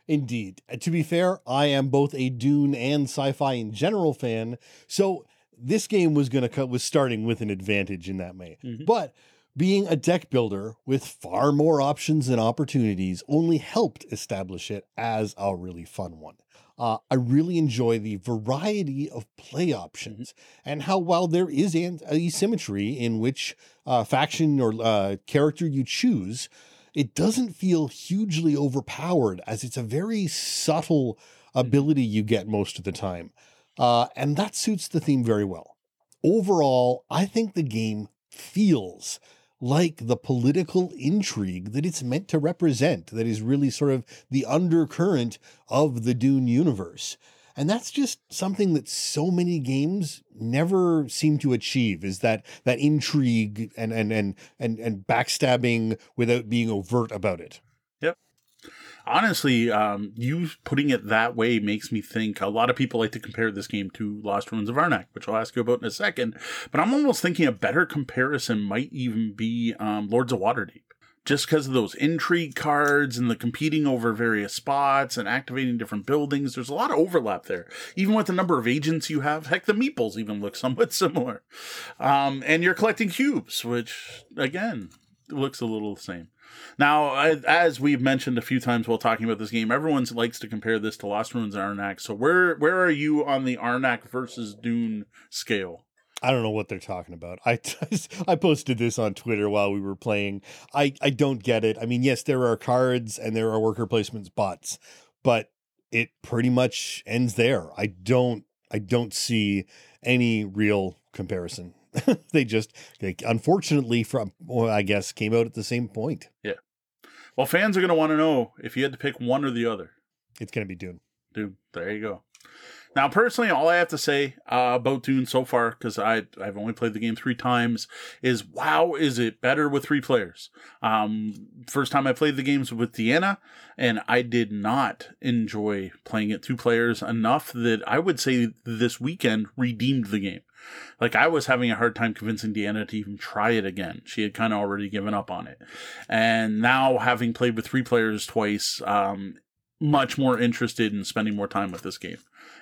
Indeed. Uh, to be fair, I am both a Dune and sci-fi in general fan, so this game was going to was starting with an advantage in that way. Mm-hmm. But being a deck builder with far more options and opportunities only helped establish it as a really fun one. Uh, I really enjoy the variety of play options and how, while there is an asymmetry in which uh, faction or uh, character you choose, it doesn't feel hugely overpowered as it's a very subtle ability you get most of the time. Uh, and that suits the theme very well. Overall, I think the game feels like the political intrigue that it's meant to represent, that is really sort of the undercurrent of the Dune universe. And that's just something that so many games never seem to achieve is that that intrigue and and and and, and backstabbing without being overt about it honestly, um, you putting it that way makes me think a lot of people like to compare this game to Lost Ruins of Arnak, which I'll ask you about in a second. But I'm almost thinking a better comparison might even be um, Lords of Waterdeep. Just because of those intrigue cards and the competing over various spots and activating different buildings, there's a lot of overlap there. Even with the number of agents you have, heck, the meeples even look somewhat similar. Um, and you're collecting cubes, which, again, looks a little the same. Now, as we've mentioned a few times while talking about this game, everyone likes to compare this to Lost Ruins and Arnak. So where where are you on the Arnak versus Dune scale? I don't know what they're talking about. I, I posted this on Twitter while we were playing. I, I don't get it. I mean, yes, there are cards and there are worker placement spots, but it pretty much ends there. I don't I don't see any real comparison. they just, they unfortunately, from well, I guess, came out at the same point. Yeah. Well, fans are going to want to know if you had to pick one or the other. It's going to be Dune. Dune. There you go. Now, personally, all I have to say uh, about Dune so far, because I I've only played the game three times, is wow, is it better with three players? Um, first time I played the games with Deanna, and I did not enjoy playing it two players enough that I would say this weekend redeemed the game. Like I was having a hard time convincing Deanna to even try it again. She had kind of already given up on it, and now having played with three players twice, um, much more interested in spending more time with this game.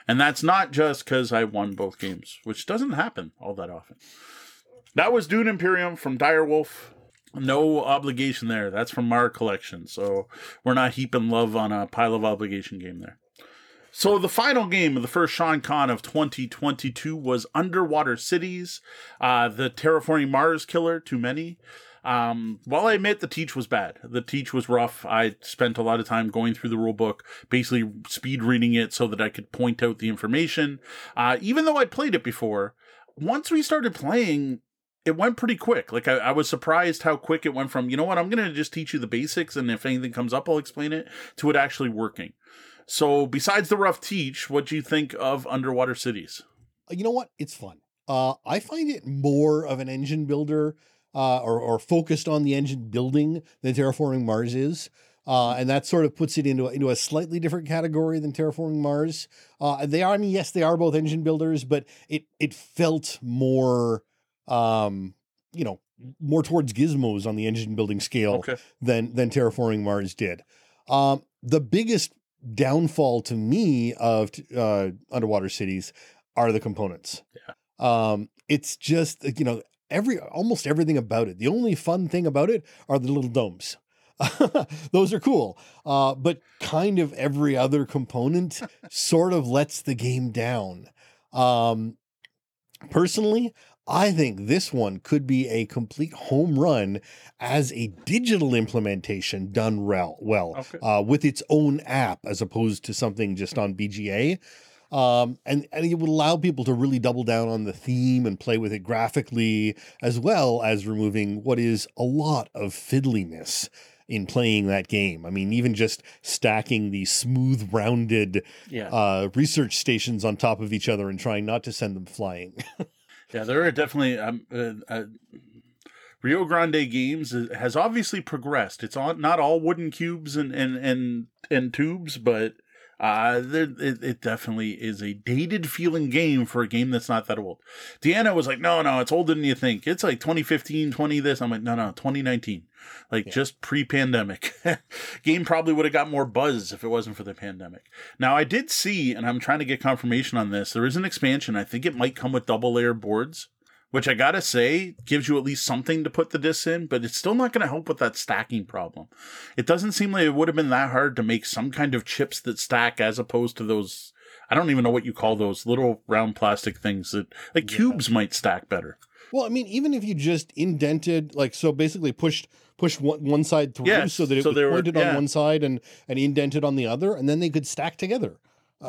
And that's not just because I won both games, which doesn't happen all that often. That was Dune Imperium from Direwolf. No obligation there. That's from our collection. So we're not heaping love on a pile of obligation game there. So the final game of the first Sean Con of 2022 was Underwater Cities, uh, the Terraforming Mars killer, too many. Um, while I admit the teach was bad, the teach was rough. I spent a lot of time going through the rule book, basically speed reading it so that I could point out the information. Uh, even though I'd played it before, once we started playing, it went pretty quick. Like I, I, was surprised how quick it went from, you know what, I'm gonna just teach you the basics and if anything comes up, I'll explain it to it actually working. So, besides the rough teach, what do you think of Underwater Cities? Uh, you know what? It's fun. Uh, I find it more of an engine builder uh, or, or focused on the engine building than Terraforming Mars is. Uh, and that sort of puts it into, into a slightly different category than Terraforming Mars. Uh, they are, I mean, yes, they are both engine builders, but it it felt more, um, you know, more towards gizmos on the engine building scale okay. than than Terraforming Mars did. Um, the biggest downfall to me of uh, underwater cities are the components. Yeah. Um, it's just you know every almost everything about it. The only fun thing about it are the little domes. Those are cool, uh, but kind of every other component sort of lets the game down. Um, personally, I think this one could be a complete home run as a digital implementation done well, well okay. uh, with its own app as opposed to something just on BGA. Um, and, and it would allow people to really double down on the theme and play with it graphically, as well as removing what is a lot of fiddliness in playing that game. I mean, even just stacking the smooth, rounded yeah. uh, research stations on top of each other and trying not to send them flying. Yeah, there are definitely um, uh, uh, Rio Grande Games has obviously progressed. It's on not all wooden cubes and and and, and tubes, but uh, it, it definitely is a dated feeling game for a game that's not that old. Deanna was like, no, no, it's older than you think. It's like 2015, 20 this. I'm like, no, no, 2019. Like yeah. just pre pandemic. game probably would have got more buzz if it wasn't for the pandemic. Now, I did see, and I'm trying to get confirmation on this, there is an expansion. I think it might come with double layer boards which I gotta say gives you at least something to put the discs in, but it's still not gonna help with that stacking problem. It doesn't seem like it would have been that hard to make some kind of chips that stack as opposed to those. I don't even know what you call those little round plastic things that like cubes might stack better. Well, I mean, even if you just indented, like, so basically pushed pushed one, one side through Yes, so that it so was they were- pointed yeah. on one side and and indented on the other, and then they could stack together.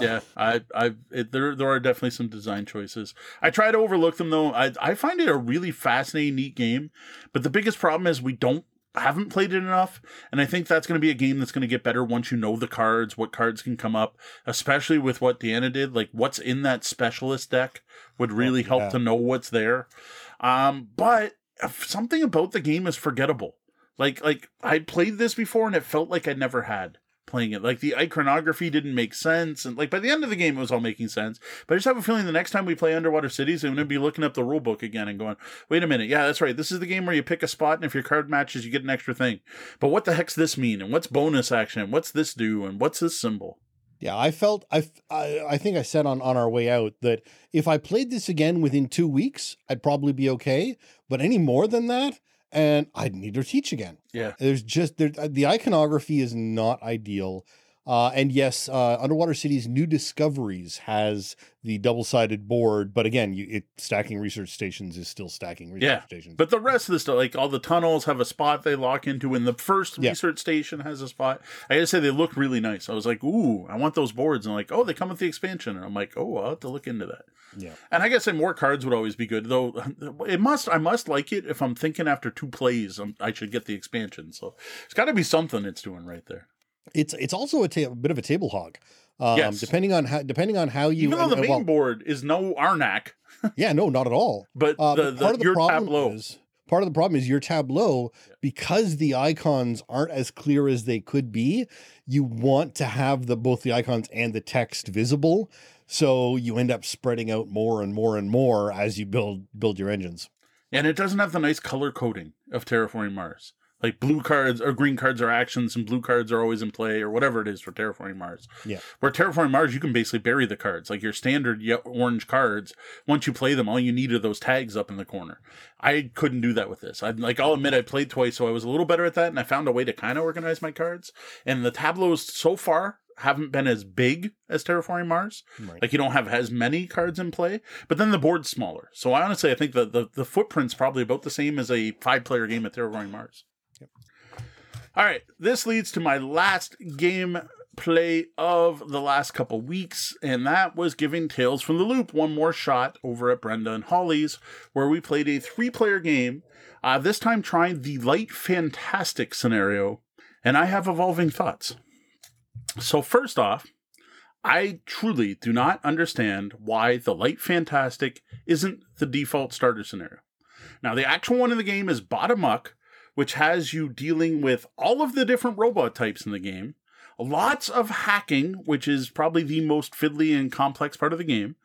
Yeah, I, I, it, there, there are definitely some design choices. I try to overlook them though. I, I find it a really fascinating, neat game, but the biggest problem is we don't haven't played it enough, and I think that's going to be a game that's going to get better once you know the cards, what cards can come up, especially with what Deanna did. Like, what's in that specialist deck would really help yeah. to know what's there. Um, but something about the game is forgettable. Like, like I played this before, and it felt like I never had playing it. Like the iconography didn't make sense, and like by the end of the game, it was all making sense. But I just have a feeling the next time we play Underwater Cities, I'm to be looking up the rule book again and going, "Wait a minute, yeah, that's right. This is the game where you pick a spot, and if your card matches, you get an extra thing. But what the heck's this mean? And what's bonus action? And what's this do? And what's this symbol?" Yeah, I felt I, I I think I said on on our way out that if I played this again within two weeks, I'd probably be okay. But any more than that, and I'd need to teach again. Yeah, There's just there, uh, the iconography is not ideal. Uh, and yes, uh, Underwater Cities New Discoveries has the double-sided board, but again, you, it stacking research stations is still stacking research Yeah, stations. But the rest of the stuff, like all the tunnels have a spot they lock into, and the first Yeah. research station has a spot. I gotta say, they look really nice. I was like, ooh, I want those boards. And like, oh, they come with the expansion. And I'm like, oh, I'll have to look into that. yeah, And I guess say more cards would always be good, though. It must, I must like it if I'm thinking after two plays, um, I should get the expansion. So it's got to be something it's doing right there. It's it's also a, ta- a bit of a table hog. Um, Yes. depending on how depending on how you Even though and- the main well, board is no Arnak, yeah, no, not at all. but Uh, the, but the, part of the your problem tableau. is part of the problem is your tableau because the icons aren't as clear as they could be. You want to have the both the icons and the text visible, so you end up spreading out more and more and more as you build build your engines. And it doesn't have the nice color coding of Terraforming Mars. Like blue cards or green cards are actions and blue cards are always in play or whatever it is for Terraforming Mars. Yeah. Where Terraforming Mars, you can basically bury the cards. Like your standard orange cards, once you play them, all you need are those tags up in the corner. I couldn't do that with this. I like I'll admit I played twice, so I was a little better at that, and I found a way to kind of organize my cards. And the tableaus so far haven't been as big as Terraforming Mars. Right. Like you don't have as many cards in play, but then the board's smaller. So I honestly I think that the, the footprint's probably about the same as a five player game at Terraforming Mars. All right, this leads to my last game play of the last couple weeks, and that was giving Tales from the Loop one more shot over at Brenda and Holly's, where we played a three player game, uh, this time trying the light fantastic scenario, and I have evolving thoughts. So, first off, I truly do not understand why the light fantastic isn't the default starter scenario. Now, the actual one in the game is Bottom Muck, which has you dealing with all of the different robot types in the game, lots of hacking, which is probably the most fiddly and complex part of the game,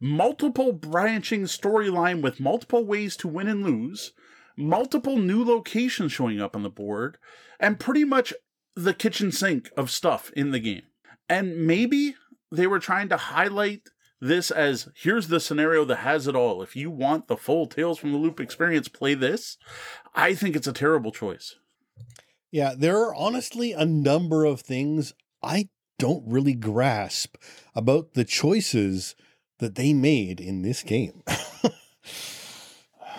multiple branching storyline with multiple ways to win and lose, multiple new locations showing up on the board, and pretty much the kitchen sink of stuff in the game. And maybe they were trying to highlight this as here's the scenario that has it all. If you want the full Tales from the Loop experience, play this. I think it's a terrible choice. Yeah, there are honestly a number of things I don't really grasp about the choices that they made in this game.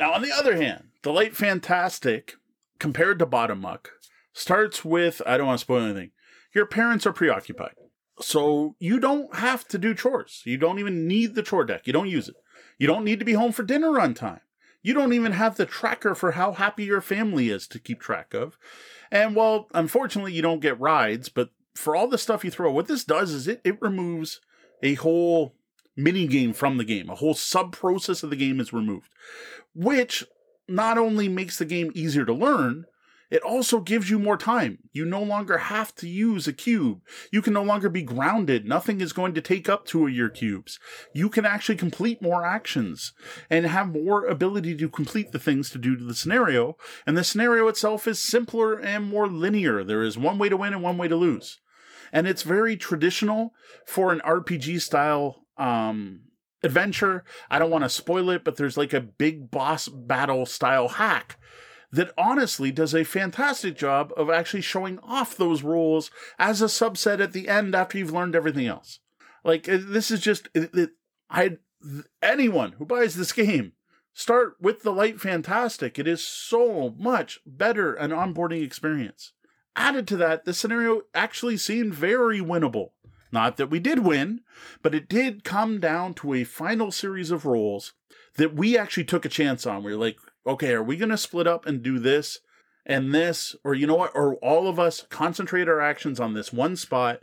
Now, on the other hand, the Light Fantastic, compared to Bottom Muck, starts with I don't want to spoil anything. Your parents are preoccupied. So you don't have to do chores. You don't even need the chore deck. You don't use it. You don't need to be home for dinner on time. You don't even have the tracker for how happy your family is to keep track of. And well, unfortunately, you don't get rides, but for all the stuff you throw, what this does is it, it removes a whole mini game from the game. A whole sub process of the game is removed, which not only makes the game easier to learn, it also gives you more time. You no longer have to use a cube. You can no longer be grounded. Nothing is going to take up two of your cubes. You can actually complete more actions and have more ability to complete the things to do to the scenario. And the scenario itself is simpler and more linear. There is one way to win and one way to lose. And it's very traditional for an RPG style um, adventure. I don't want to spoil it, but there's like a big boss battle style hack that honestly does a fantastic job of actually showing off those rules as a subset at the end after you've learned everything else. Like uh, this is just it, it, I anyone who buys this game start with the light fantastic. It is so much better an onboarding experience. Added to that, the scenario actually seemed very winnable. Not that we did win, but it did come down to a final series of rolls that we actually took a chance on. We are like, okay, are we going to split up and do this and this? Or you know what? Or all of us concentrate our actions on this one spot.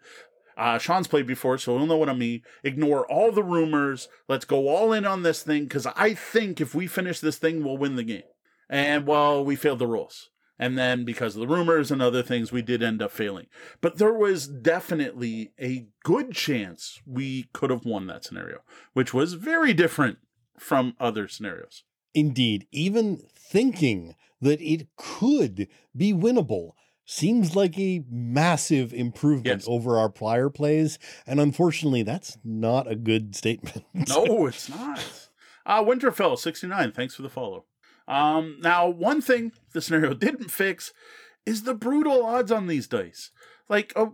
Uh, Sean's played before, so he'll know what I mean. Ignore all the rumors. Let's go all in on this thing because I think if we finish this thing, we'll win the game. And well, we failed the rules. And then because of the rumors and other things, we did end up failing. But there was definitely a good chance we could have won that scenario, which was very different from other scenarios. Indeed, even thinking that it could be winnable seems like a massive improvement yes. over our prior plays. And unfortunately, that's not a good statement. no, it's not. Uh, Winterfell, 69, thanks for the follow. Um, now, one thing the scenario didn't fix is the brutal odds on these dice. Like a,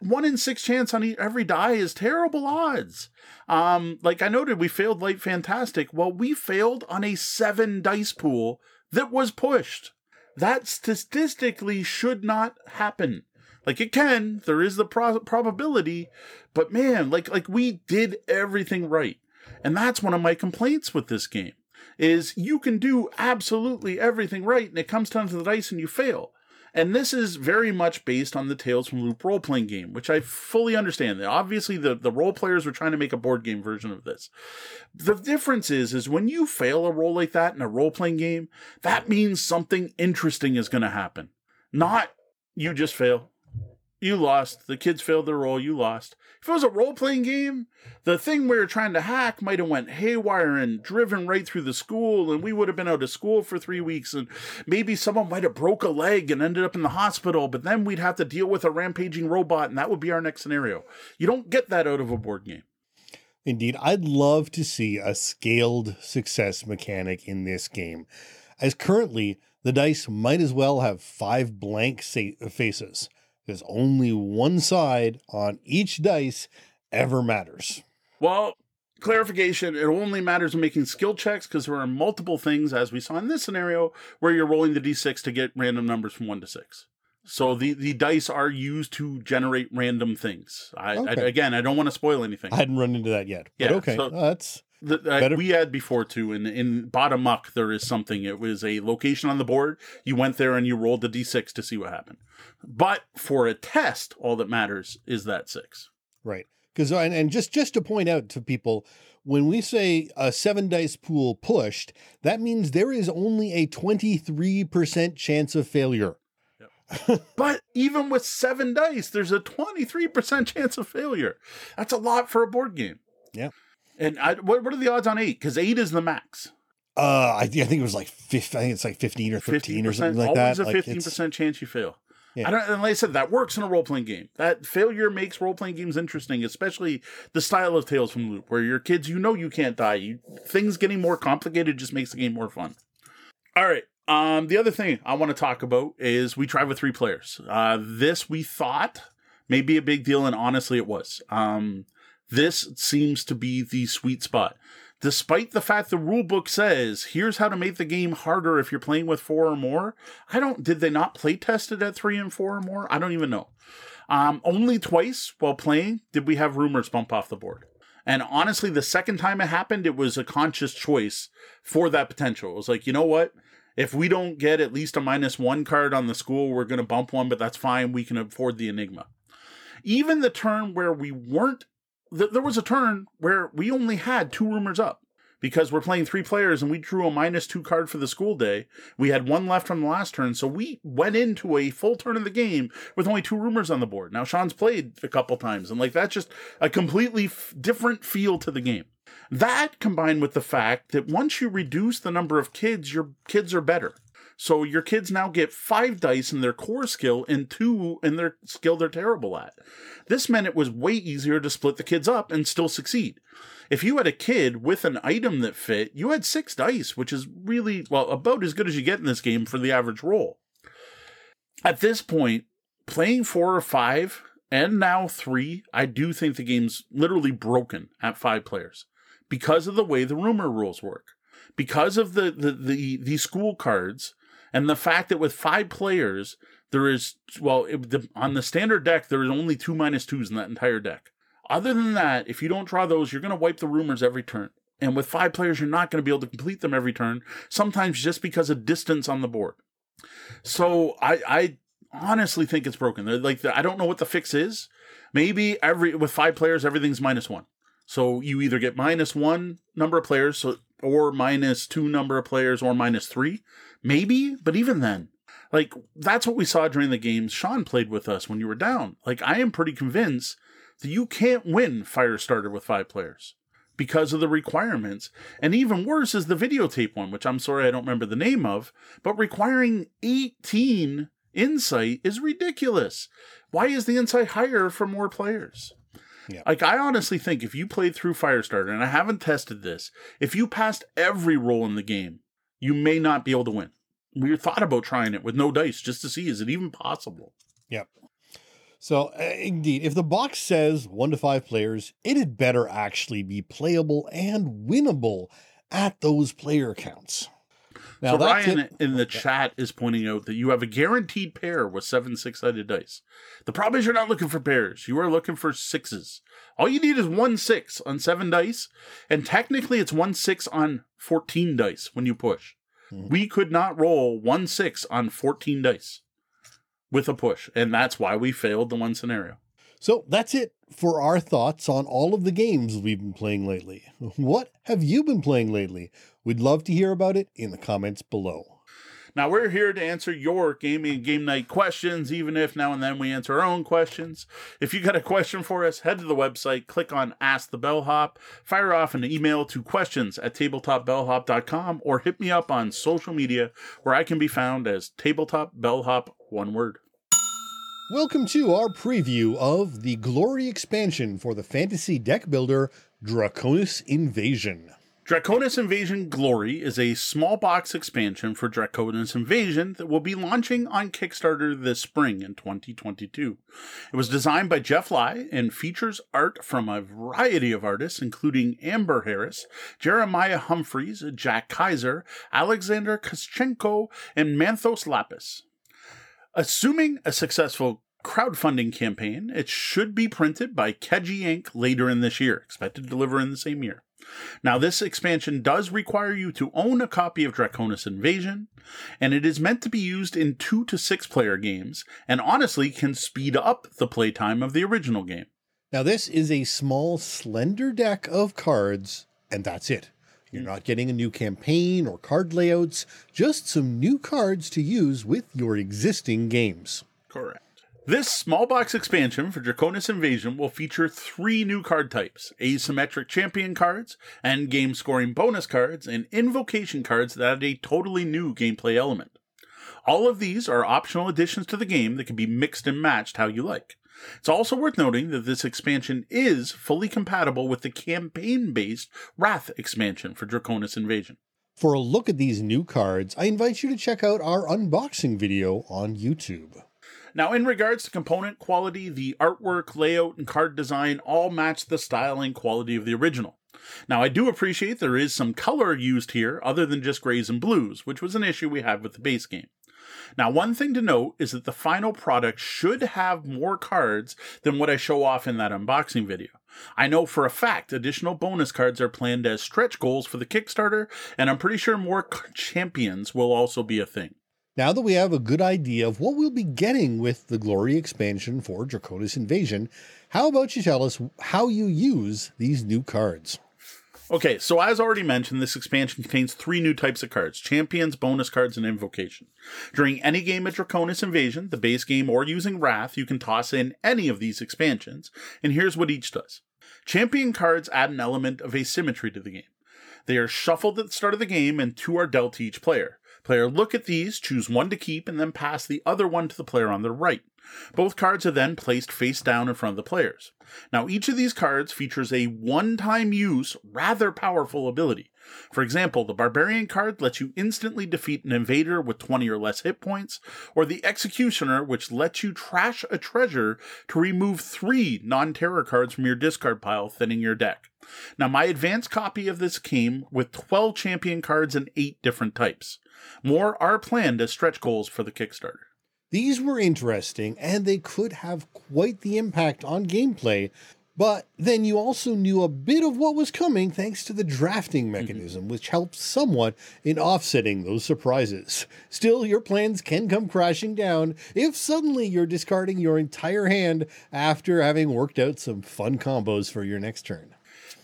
one in six chance on every die is terrible odds. Um, like I noted, we failed light fantastic. Well, we failed on a seven dice pool that was pushed. That statistically should not happen. Like it can, there is the pro- probability, but man, like like we did everything right. And that's one of my complaints with this game is you can do absolutely everything right and it comes down to the dice and you fail. And this is very much based on the Tales from Loop role playing game, which I fully understand. Obviously, the, the role players were trying to make a board game version of this. The difference is, is when you fail a role like that in a role playing game, that means something interesting is going to happen. Not you just fail you lost. The kids failed their role, you lost. If it was a role playing game, the thing we were trying to hack might have went haywire and driven right through the school, and we would have been out of school for three weeks, and maybe someone might have broke a leg and ended up in the hospital, but then we'd have to deal with a rampaging robot, and that would be our next scenario. You don't get that out of a board game. Indeed, I'd love to see a scaled success mechanic in this game. As currently, the dice might as well have five blank faces because only one side on each dice ever matters. Well, clarification it only matters when making skill checks because there are multiple things, as we saw in this scenario, where you're rolling the d6 to get random numbers from 1 to 6. So the, the dice are used to generate random things. I, okay. I again, I don't want to spoil anything. I hadn't run into that yet. yeah, okay, so that's the, uh, we had before too. In in bottom muck, there is something. It was a location on the board. You went there and you rolled the d6 to see what happened. But for a test, all that matters is that six. Right. Because and, and just just to point out to people, when we say a seven dice pool pushed, that means there is only a twenty three percent chance of failure. but even with seven dice, there's a 23% chance of failure. That's a lot for a board game. Yeah. And I, what, what are the odds on eight? Because eight is the max. Uh, I, I think it was like 15, I think it's like 15 or 13 or something like that. Always a 15% chance you fail. Yeah. I don't, and like I said, that works in a role playing game. That failure makes role playing games interesting, especially the style of Tales from Loop, where your kids, you know, you can't die. You, things getting more complicated just makes the game more fun. All right. Um, the other thing I want to talk about is we tried with three players. Uh, this we thought may be a big deal, and honestly, it was. Um, this seems to be the sweet spot. Despite the fact the rulebook says, here's how to make the game harder if you're playing with four or more, I don't, did they not play test it at three and four or more? I don't even know. Um, only twice while playing did we have rumors bump off the board. And honestly, the second time it happened, it was a conscious choice for that potential. It was like, you know what? If we don't get at least a minus one card on the school, we're going to bump one, but that's fine. We can afford the Enigma. Even the turn where we weren't th- there was a turn where we only had two rumors up because we're playing three players and we drew a minus two card for the school day. We had one left from the last turn, so we went into a full turn of the game with only two rumors on the board. Now Sean's played a couple times, and like that's just a completely f- different feel to the game. That combined with the fact that once you reduce the number of kids, your kids are better. So your kids now get five dice in their core skill and two in their skill they're terrible at. This meant it was way easier to split the kids up and still succeed. If you had a kid with an item that fit, you had six dice, which is really, well, about as good as you get in this game for the average roll. At this point, playing four or five and now three, I do think the game's literally broken at five players because of the way the rumor rules work. Because of the the the, the school cards and the fact that with five players there is well it, the, on the standard deck there is only two minus twos in that entire deck. Other than that, if you don't draw those, you're going to wipe the rumors every turn. And with five players, you're not going to be able to complete them every turn. Sometimes just because of distance on the board. So I I honestly think it's broken. They're like I don't know what the fix is. Maybe every with five players, everything's minus one. So you either get minus one number of players, so or minus two number of players, or minus three, maybe. But even then, like that's what we saw during the games Sean played with us when you were down. Like I am pretty convinced that you can't win Firestarter with five players because of the requirements. And even worse is the videotape one, which I'm sorry I don't remember the name of, but requiring 18 insight is ridiculous. Why is the insight higher for more players? Yeah. Like I honestly think if you played through Firestarter, and I haven't tested this, if you passed every role in the game, you may not be able to win. We thought about trying it with no dice just to see is it even possible. Yep. So uh, indeed, if the box says one to five players, it had better actually be playable and winnable at those player counts. Now, so Ryan it. in the chat is pointing out that you have a guaranteed pair with seven six-sided dice. The problem is you're not looking for pairs. You are looking for sixes. All you need is one six on seven dice, and technically it's one six on fourteen dice when you push. Mm-hmm. We could not roll one six on fourteen dice with a push, and that's why we failed the one scenario. So that's it for our thoughts on all of the games we've been playing lately. What have you been playing lately? We'd love to hear about it in the comments below. Now, we're here to answer your gaming and game night questions, even if now and then we answer our own questions. If you got a question for us, head to the website, click on Ask the Bellhop, fire off an email to questions at tabletopbellhop.com, or hit me up on social media where I can be found as Tabletop Bellhop, one word. Welcome to our preview of the Glory expansion for the fantasy deck builder Draconis Invasion. Draconis Invasion Glory is a small box expansion for Draconis Invasion that will be launching on Kickstarter this spring in 2022. It was designed by Jeff Lai and features art from a variety of artists, including Amber Harris, Jeremiah Humphreys, Jack Kaiser, Alexander Koschenko, and Manthos Lappas. Assuming a successful crowdfunding campaign, it should be printed by Keji Inc. later in this year, expected to deliver in the same year. Now, this expansion does require you to own a copy of Draconis Invasion, and it is meant to be used in two to six player games, and honestly can speed up the playtime of the original game. Now, this is a small, slender deck of cards, and that's it. You're not getting a new campaign or card layouts, just some new cards to use with your existing games. Correct. This small box expansion for Draconis Invasion will feature three new card types asymmetric champion cards, end game scoring bonus cards, and invocation cards that add a totally new gameplay element. All of these are optional additions to the game that can be mixed and matched how you like. It's also worth noting that this expansion is fully compatible with the campaign based Wrath expansion for Draconis Invasion. For a look at these new cards, I invite you to check out our unboxing video on YouTube. Now, in regards to component quality, the artwork, layout, and card design all match the style and quality of the original. Now, I do appreciate there is some color used here other than just grays and blues, which was an issue we had with the base game. Now, one thing to note is that the final product should have more cards than what I show off in that unboxing video. I know for a fact additional bonus cards are planned as stretch goals for the Kickstarter, and I'm pretty sure more champions will also be a thing. Now that we have a good idea of what we'll be getting with the Glory expansion for Draconis Invasion, how about you tell us how you use these new cards? Okay, so as already mentioned, this expansion contains three new types of cards champions, bonus cards, and invocation. During any game of Draconis Invasion, the base game, or using Wrath, you can toss in any of these expansions, and here's what each does. Champion cards add an element of asymmetry to the game. They are shuffled at the start of the game, and two are dealt to each player. Player look at these, choose one to keep, and then pass the other one to the player on the right. Both cards are then placed face down in front of the players. Now, each of these cards features a one time use, rather powerful ability. For example, the Barbarian card lets you instantly defeat an invader with 20 or less hit points, or the Executioner, which lets you trash a treasure to remove three non terror cards from your discard pile, thinning your deck. Now, my advanced copy of this came with 12 champion cards and 8 different types. More are planned as stretch goals for the Kickstarter. These were interesting, and they could have quite the impact on gameplay, but then you also knew a bit of what was coming thanks to the drafting mechanism, mm-hmm. which helps somewhat in offsetting those surprises. Still, your plans can come crashing down if suddenly you're discarding your entire hand after having worked out some fun combos for your next turn.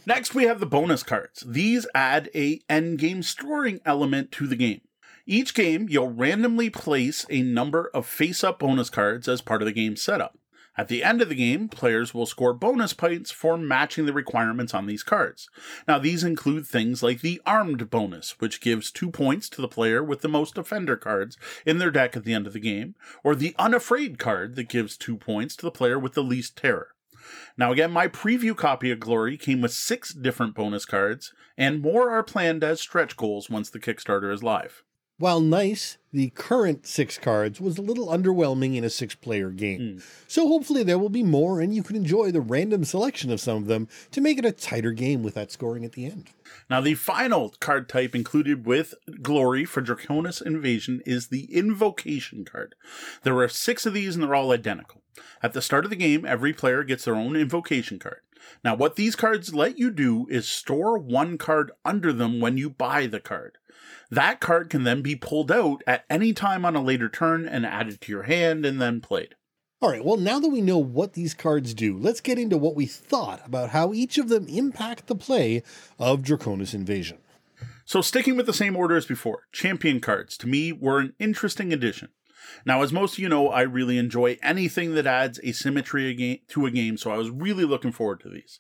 Next, we have the bonus cards. These add a endgame storing element to the game. Each game, you'll randomly place a number of face up bonus cards as part of the game setup. At the end of the game, players will score bonus points for matching the requirements on these cards. Now, these include things like the Armed bonus, which gives two points to the player with the most offender cards in their deck at the end of the game, or the Unafraid card that gives two points to the player with the least terror. Now, again, my preview copy of Glory came with six different bonus cards, and more are planned as stretch goals once the Kickstarter is live. While nice, the current six cards was a little underwhelming in a six player game. Mm. So hopefully there will be more and you can enjoy the random selection of some of them to make it a tighter game with that scoring at the end. Now, the final card type included with Glory for Draconis Invasion is the Invocation card. There are six of these and they're all identical. At the start of the game, every player gets their own Invocation card. Now, what these cards let you do is store one card under them when you buy the card. That card can then be pulled out at any time on a later turn and added to your hand and then played. All right, well, now that we know what these cards do, let's get into what we thought about how each of them impact the play of Draconis Invasion. So, sticking with the same order as before, champion cards to me were an interesting addition. Now, as most of you know, I really enjoy anything that adds asymmetry to a game, so I was really looking forward to these.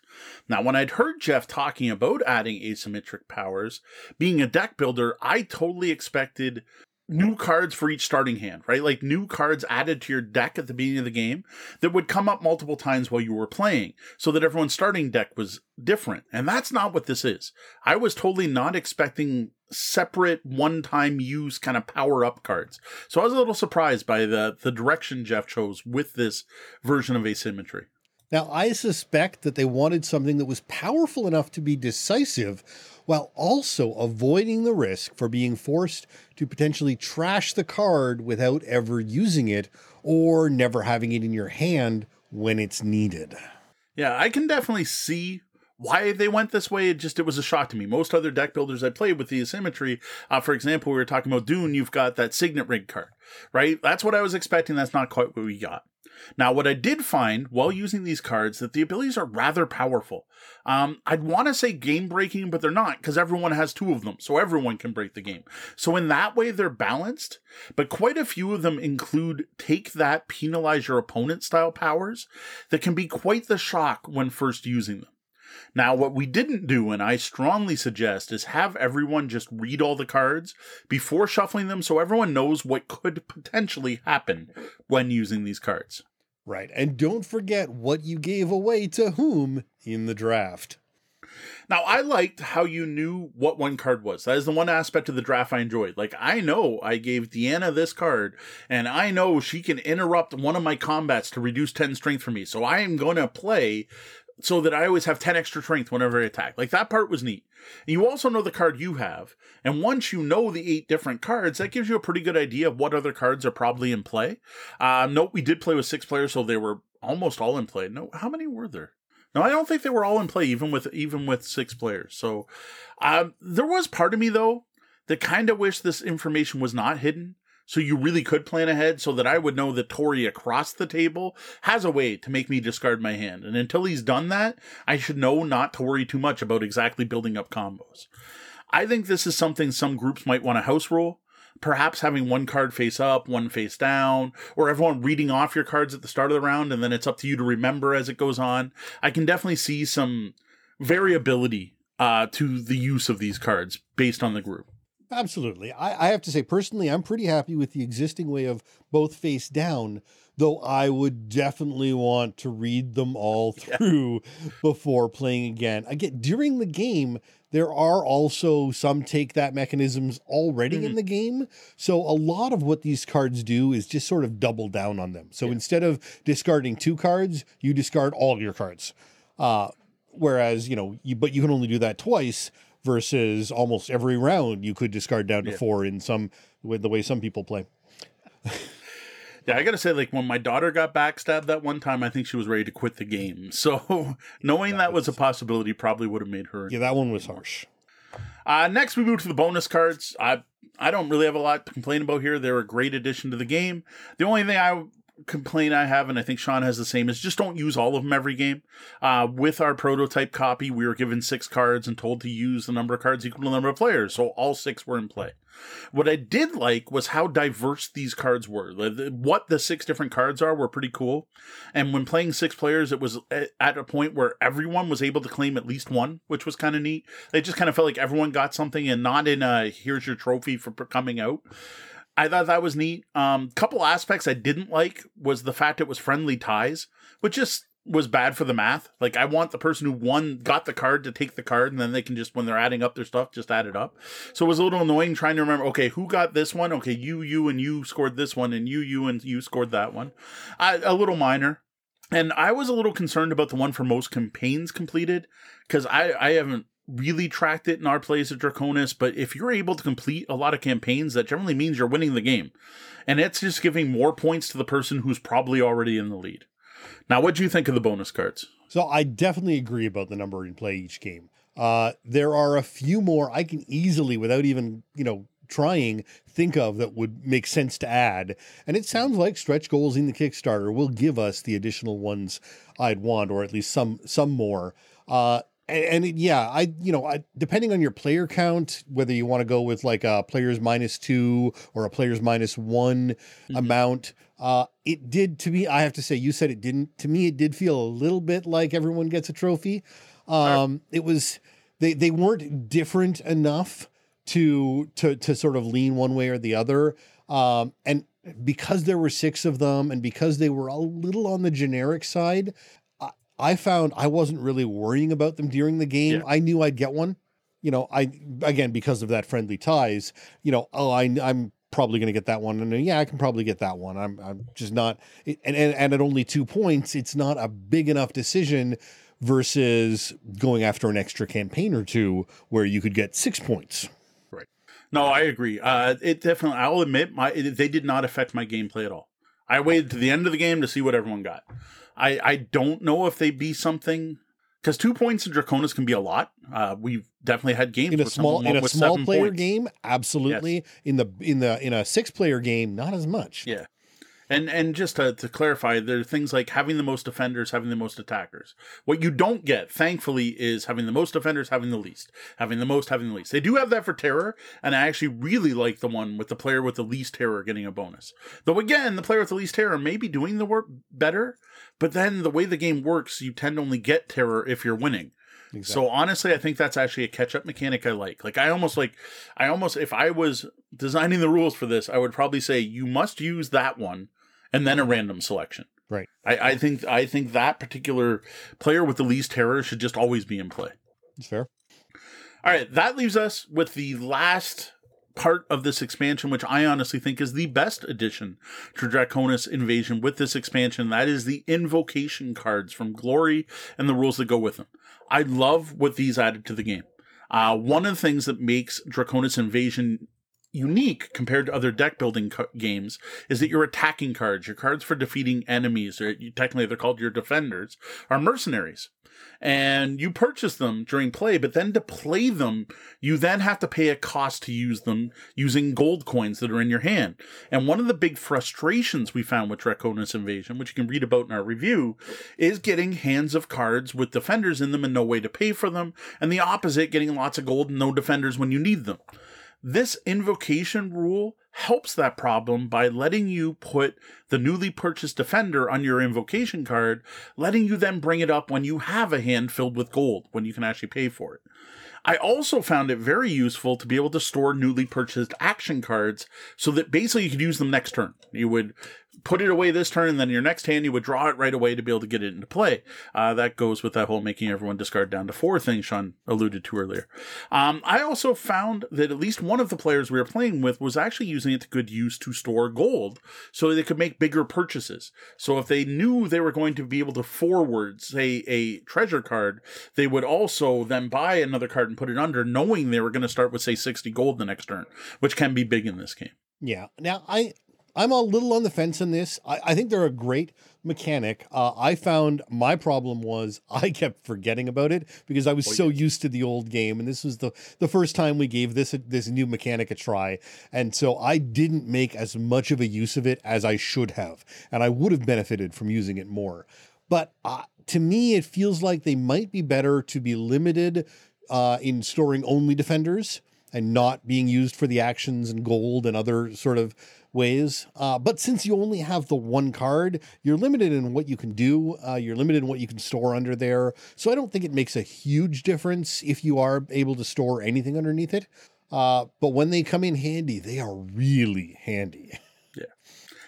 Now, when I'd heard Jeff talking about adding asymmetric powers, being a deck builder, I totally expected new cards for each starting hand, right? Like new cards added to your deck at the beginning of the game that would come up multiple times while you were playing so that everyone's starting deck was different. And that's not what this is. I was totally not expecting separate one-time use kind of power up cards. So I was a little surprised by the the direction Jeff chose with this version of asymmetry. Now, I suspect that they wanted something that was powerful enough to be decisive while also avoiding the risk for being forced to potentially trash the card without ever using it or never having it in your hand when it's needed. Yeah, I can definitely see why they went this way. It just it was a shock to me. Most other deck builders I played with the asymmetry, uh, for example, we were talking about Dune. You've got that Signet Ring card, right? That's what I was expecting. That's not quite what we got. Now, what I did find while using these cards that the abilities are rather powerful. Um, I'd want to say game breaking, but they're not because everyone has two of them, so everyone can break the game. So in that way, they're balanced. But quite a few of them include take that, penalize your opponent style powers that can be quite the shock when first using them. Now, what we didn't do, and I strongly suggest, is have everyone just read all the cards before shuffling them so everyone knows what could potentially happen when using these cards. Right. And don't forget what you gave away to whom in the draft. Now, I liked how you knew what one card was. That is the one aspect of the draft I enjoyed. Like, I know I gave Deanna this card, and I know she can interrupt one of my combats to reduce 10 strength for me. So I am going to play so that I always have 10 extra strength whenever I attack. Like that part was neat. And you also know the card you have. And once you know the eight different cards, that gives you a pretty good idea of what other cards are probably in play. Uh, note we did play with six players, so they were almost all in play. No, how many were there? No, I don't think they were all in play, even with even with six players. So uh, there was part of me though that kind of wish this information was not hidden so you really could plan ahead so that I would know that Tori across the table has a way to make me discard my hand. And until he's done that, I should know not to worry too much about exactly building up combos. I think this is something some groups might want to house rule. Perhaps having one card face up, one face down, or everyone reading off your cards at the start of the round and then it's up to you to remember as it goes on. I can definitely see some variability uh, to the use of these cards based on the group. Absolutely. I, I have to say, personally, I'm pretty happy with the existing way of both face down, though I would definitely want to read them all through before playing again. Again, during the game, there are also some take that mechanisms already in Mhm. the game. So a lot of what these cards do is just sort of double down on them. So Yeah. instead of discarding two cards, you discard all your cards. Uh, whereas, you know, you, but you can only do that twice versus almost every round you could discard down to Yeah. four in some with the way some people play. Yeah, I gotta say, like when my daughter got backstabbed that one time, I think she was ready to quit the game. So knowing that was a possibility probably would have made her. Yeah, that one was harsh. Uh, next, we move to the bonus cards. I I don't really have a lot to complain about here. They're a great addition to the game. The only thing I complain I have, and I think Sean has the same, is just don't use all of them every game. Uh, with our prototype copy, we were given six cards and told to use the number of cards equal to the number of players, so all six were in play. What I did like was how diverse these cards were. What the six different cards are were pretty cool. And when playing six players, it was at a point where everyone was able to claim at least one, which was kind of neat. It just kind of felt like everyone got something and not in a here's your trophy for coming out. I thought that was neat. Um, couple aspects I didn't like was the fact it was friendly ties, which just was bad for the math. Like I want the person who won got the card to take the card, and then they can just when they're adding up their stuff, just add it up. So it was a little annoying trying to remember. Okay, who got this one? Okay, you, you, and you scored this one, and you, you, and you scored that one. I, a little minor. And I was a little concerned about the one for most campaigns completed because I, I haven't really tracked it in our plays of Draconis. But if you're able to complete a lot of campaigns, that generally means you're winning the game. And it's just giving more points to the person who's probably already in the lead. Now, what do you think of the bonus cards? So I definitely agree about the number in play each game. Uh, there are a few more I can easily, without even you know trying, think of that would make sense to add. And it sounds like stretch goals in the Kickstarter will give us the additional ones I'd want, or at least some some more. Uh, and, and yeah, I you know, I, depending on your player count, whether you want to go with like a players minus two or a players minus one Mhm. amount, uh, it did to me. I have to say, you said it didn't. To me, it did feel a little bit like everyone gets a trophy. Um, It was they they weren't different enough to to to sort of lean one way or the other. Um, and because there were six of them, and because they were a little on the generic side, I, found I wasn't really worrying about them during the game. Yeah. I knew I'd get one. You know, I again because of that friendly ties. You know, oh, I I'm probably going to get that one, and yeah, I can probably get that one. I'm I'm just not, and and and at only two points, it's not a big enough decision versus going after an extra campaign or two where you could get six points. Right. No, I agree. Uh, it definitely. I'll admit, my it, they did not affect my gameplay at all. I waited to the end of the game to see what everyone got. I I don't know if they'd be something because two points in Draconis can be a lot. Uh, we've definitely had games In a small in a with small player points. game, absolutely. In the in the in a six player game, not as much. Yeah. And and just to, to clarify, there are things like having the most defenders, having the most attackers. What you don't get, thankfully, is having the most defenders, having the least. Having the most, having the least. They do have that for terror, and I actually really like the one with the player with the least terror getting a bonus. Though again, the player with the least terror may be doing the work better, but then the way the game works, you tend to only get terror if you're winning. So honestly, I think that's actually a catch-up mechanic I like. Like I almost like I almost if I was designing the rules for this, I would probably say you must use that one and then a random selection. Right. I, I think I think that particular player with the least terror should just always be in play. it's fair. All right, that leaves us with the last part of this expansion, which I honestly think is the best addition to Draconis Invasion with this expansion. That is the invocation cards from Glory and the rules that go with them. I love what these added to the game. Uh, one of the things that makes Draconis Invasion unique compared to other deck building co- games is that your attacking cards, your cards for defeating enemies, or technically they're called your defenders, are mercenaries and you purchase them during play, but then to play them, you then have to pay a cost to use them using gold coins that are in your hand. And one of the big frustrations we found with Draconis Invasion, which you can read about in our review, is getting hands of cards with defenders in them and no way to pay for them, and the opposite, getting lots of gold and no defenders when you need them. This invocation rule helps that problem by letting you put the newly purchased defender on your invocation card, letting you then bring it up when you have a hand filled with gold, when you can actually pay for it. I also found it very useful to be able to store newly purchased action cards so that basically you could use them next turn. You would put it away this turn, and then your next hand you would draw it right away to be able to get it into play. Uh, that goes with that whole making everyone discard down to four thing Sean alluded to earlier. Um, I also found that at least one of the players we were playing with was actually using it to good use to store gold so they could make bigger purchases. So if they knew they were going to be able to forward, say, a treasure card, they would also then buy another card and put it under, knowing they were going to start with, say, 60 gold the next turn, which can be big in this game. Yeah. Now I I'm a little on the fence in this. I, I think they're a great mechanic. Uh, I found my problem was I kept forgetting about it because I was so used to the old game, and this was the the first time we gave this this new mechanic a try, and so I didn't make as much of a use of it as I should have, and I would have benefited from using it more. But uh, to me, it feels like they might be better to be limited uh, in storing only defenders and not being used for the actions and gold and other sort of ways. Uh, but since you only have the one card, you're limited in what you can do. Uh, you're limited in what you can store under there. So I don't think it makes a huge difference if you are able to store anything underneath it. Uh, but when they come in handy, they are really handy.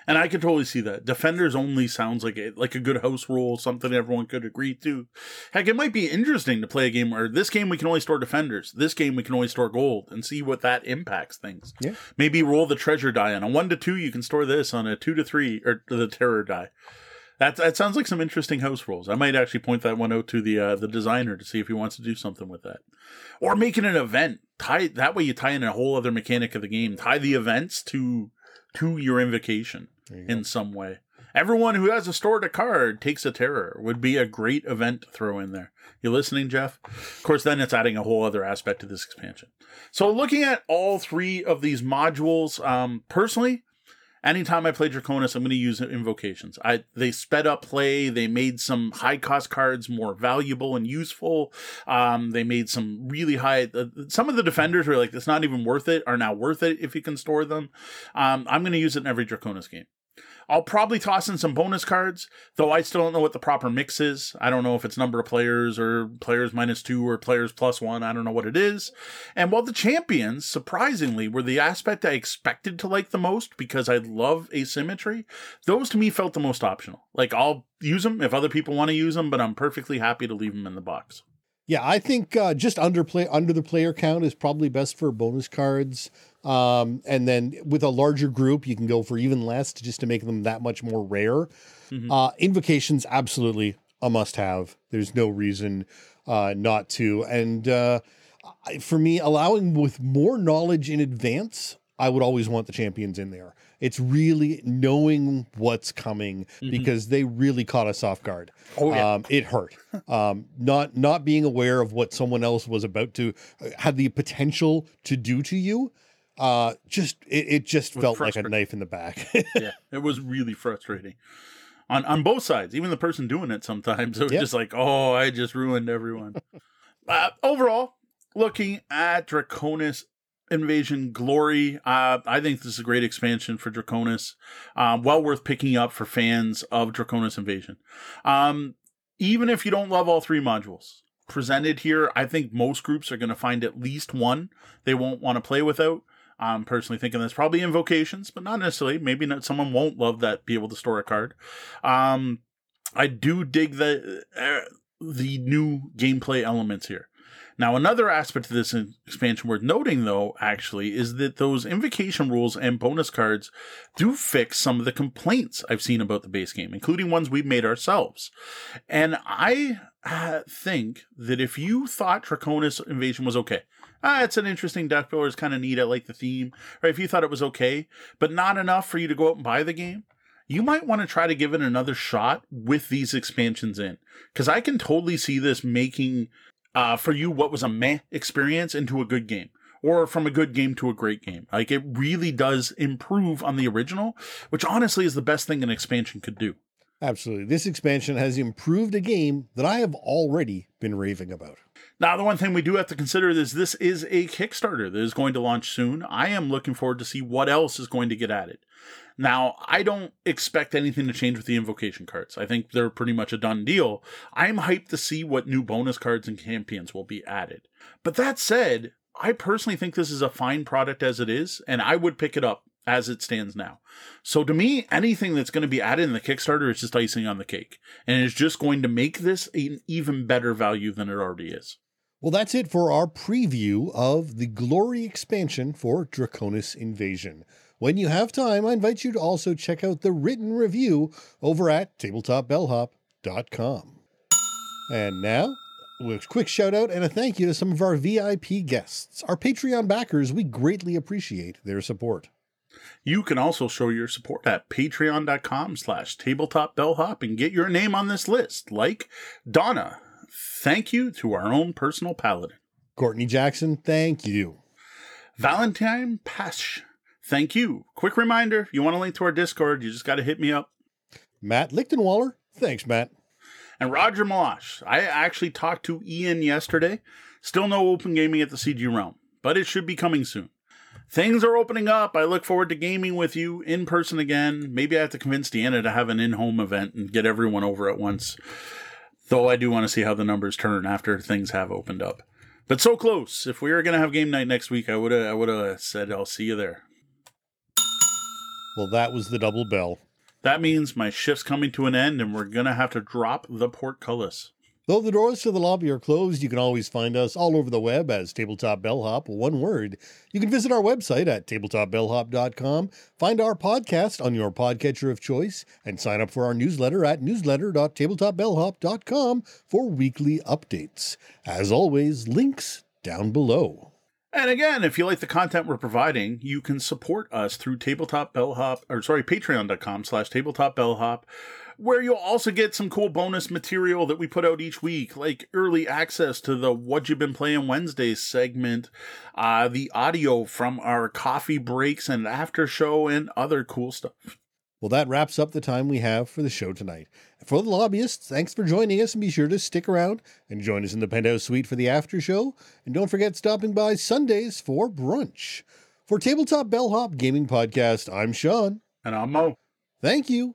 And I can totally see that. Defenders only sounds like a, like a good house rule, something everyone could agree to. Heck, it might be interesting to play a game where this game we can only store defenders, this game we can only store gold, and see what that impacts things. Yeah. Maybe roll the treasure die on a one to two. You can store this on a two to three or the terror die. That that sounds like some interesting house rules. I might actually point that one out to the uh, the designer to see if he wants to do something with that, or making an event. Tie that way you tie in a whole other mechanic of the game. Tie the events to to your invocation in some way. Everyone who has a stored a card takes a terror would be a great event to throw in there. You listening, Jeff? Of course, then it's adding a whole other aspect to this expansion. So, looking at all three of these modules, um, personally, anytime I play Draconis, I'm going to use invocations. I they sped up play. They made some high cost cards more valuable and useful. Um, they made some really high. Uh, some of the defenders were like, "It's not even worth it," are now worth it if you can store them. Um, I'm going to use it in every Draconis game. I'll probably toss in some bonus cards, though I still don't know what the proper mix is. I don't know if it's number of players or players minus two or players plus one. I don't know what it is. And while the champions, surprisingly, were the aspect I expected to like the most because I love asymmetry, those to me felt the most optional. Like I'll use them if other people want to use them, but I'm perfectly happy to leave them in the box. Yeah, I think uh, just under play under the player count is probably best for bonus cards. Um, and then with a larger group, you can go for even less to just to make them that much more rare. Mm-hmm. Uh, invocations, absolutely a must have. There's no reason uh, not to. And uh, for me, allowing with more knowledge in advance, I would always want the champions in there. It's really knowing what's coming mm-hmm. because they really caught us off guard. Oh, yeah. Um, it hurt. um, not not being aware of what someone else was about to uh, had the potential to do to you uh just it, it just it felt like a knife in the back yeah it was really frustrating on on both sides even the person doing it sometimes it was yep. just like oh i just ruined everyone uh, overall looking at draconis invasion glory uh, i think this is a great expansion for draconis uh, well worth picking up for fans of draconis invasion um, even if you don't love all three modules presented here i think most groups are going to find at least one they won't want to play without I'm personally thinking that's probably invocations, but not necessarily. Maybe not. Someone won't love that be able to store a card. Um, I do dig the uh, the new gameplay elements here. Now, another aspect of this expansion worth noting, though, actually, is that those invocation rules and bonus cards do fix some of the complaints I've seen about the base game, including ones we've made ourselves. And I uh, think that if you thought Draconis Invasion was okay, ah, it's an interesting deck builder, it's kind of neat, I like the theme, or if you thought it was okay, but not enough for you to go out and buy the game, you might want to try to give it another shot with these expansions in. Because I can totally see this making uh, for you what was a meh experience into a good game. Or from a good game to a great game. Like it really does improve on the original, which honestly is the best thing an expansion could do. Absolutely. This expansion has improved a game that I have already been raving about. Now, the one thing we do have to consider is this is a Kickstarter that is going to launch soon. I am looking forward to see what else is going to get added. Now, I don't expect anything to change with the invocation cards. I think they're pretty much a done deal. I'm hyped to see what new bonus cards and champions will be added. But that said, I personally think this is a fine product as it is, and I would pick it up as it stands now. So to me, anything that's going to be added in the Kickstarter is just icing on the cake, and it's just going to make this an even better value than it already is. Well, that's it for our preview of the Glory expansion for Draconis Invasion. When you have time, I invite you to also check out the written review over at tabletopbellhop.com. And now, a quick shout out and a thank you to some of our VIP guests. Our Patreon backers, we greatly appreciate their support. You can also show your support at patreon.com slash tabletopbellhop and get your name on this list, like Donna. Thank you to our own personal paladin. Courtney Jackson, thank you. Valentine Pash, thank you. Quick reminder, if you want to link to our Discord, you just got to hit me up. Matt Lichtenwaller, thanks, Matt. And Roger Malash, I actually talked to Ian yesterday. Still no open gaming at the CG Realm, but it should be coming soon. Things are opening up. I look forward to gaming with you in person again. Maybe I have to convince Deanna to have an in home event and get everyone over at once. Though I do want to see how the numbers turn after things have opened up. But so close. If we were going to have game night next week, I would have I would have said I'll see you there. Well, that was the double bell. That means my shift's coming to an end and we're going to have to drop the portcullis. Though the doors to the lobby are closed, you can always find us all over the web as Tabletop Bellhop, one word. You can visit our website at tabletopbellhop.com, find our podcast on your podcatcher of choice, and sign up for our newsletter at newsletter.tabletopbellhop.com for weekly updates. As always, links down below. And again, if you like the content we're providing, you can support us through tabletop bellhop or sorry, patreon.com slash tabletop bellhop where you'll also get some cool bonus material that we put out each week, like early access to the What You've Been Playing Wednesdays segment, uh, the audio from our coffee breaks and after show, and other cool stuff. Well, that wraps up the time we have for the show tonight. For the lobbyists, thanks for joining us and be sure to stick around and join us in the penthouse suite for the after show. And don't forget stopping by Sundays for brunch. For Tabletop Bellhop Gaming Podcast, I'm Sean. And I'm Mo. Thank you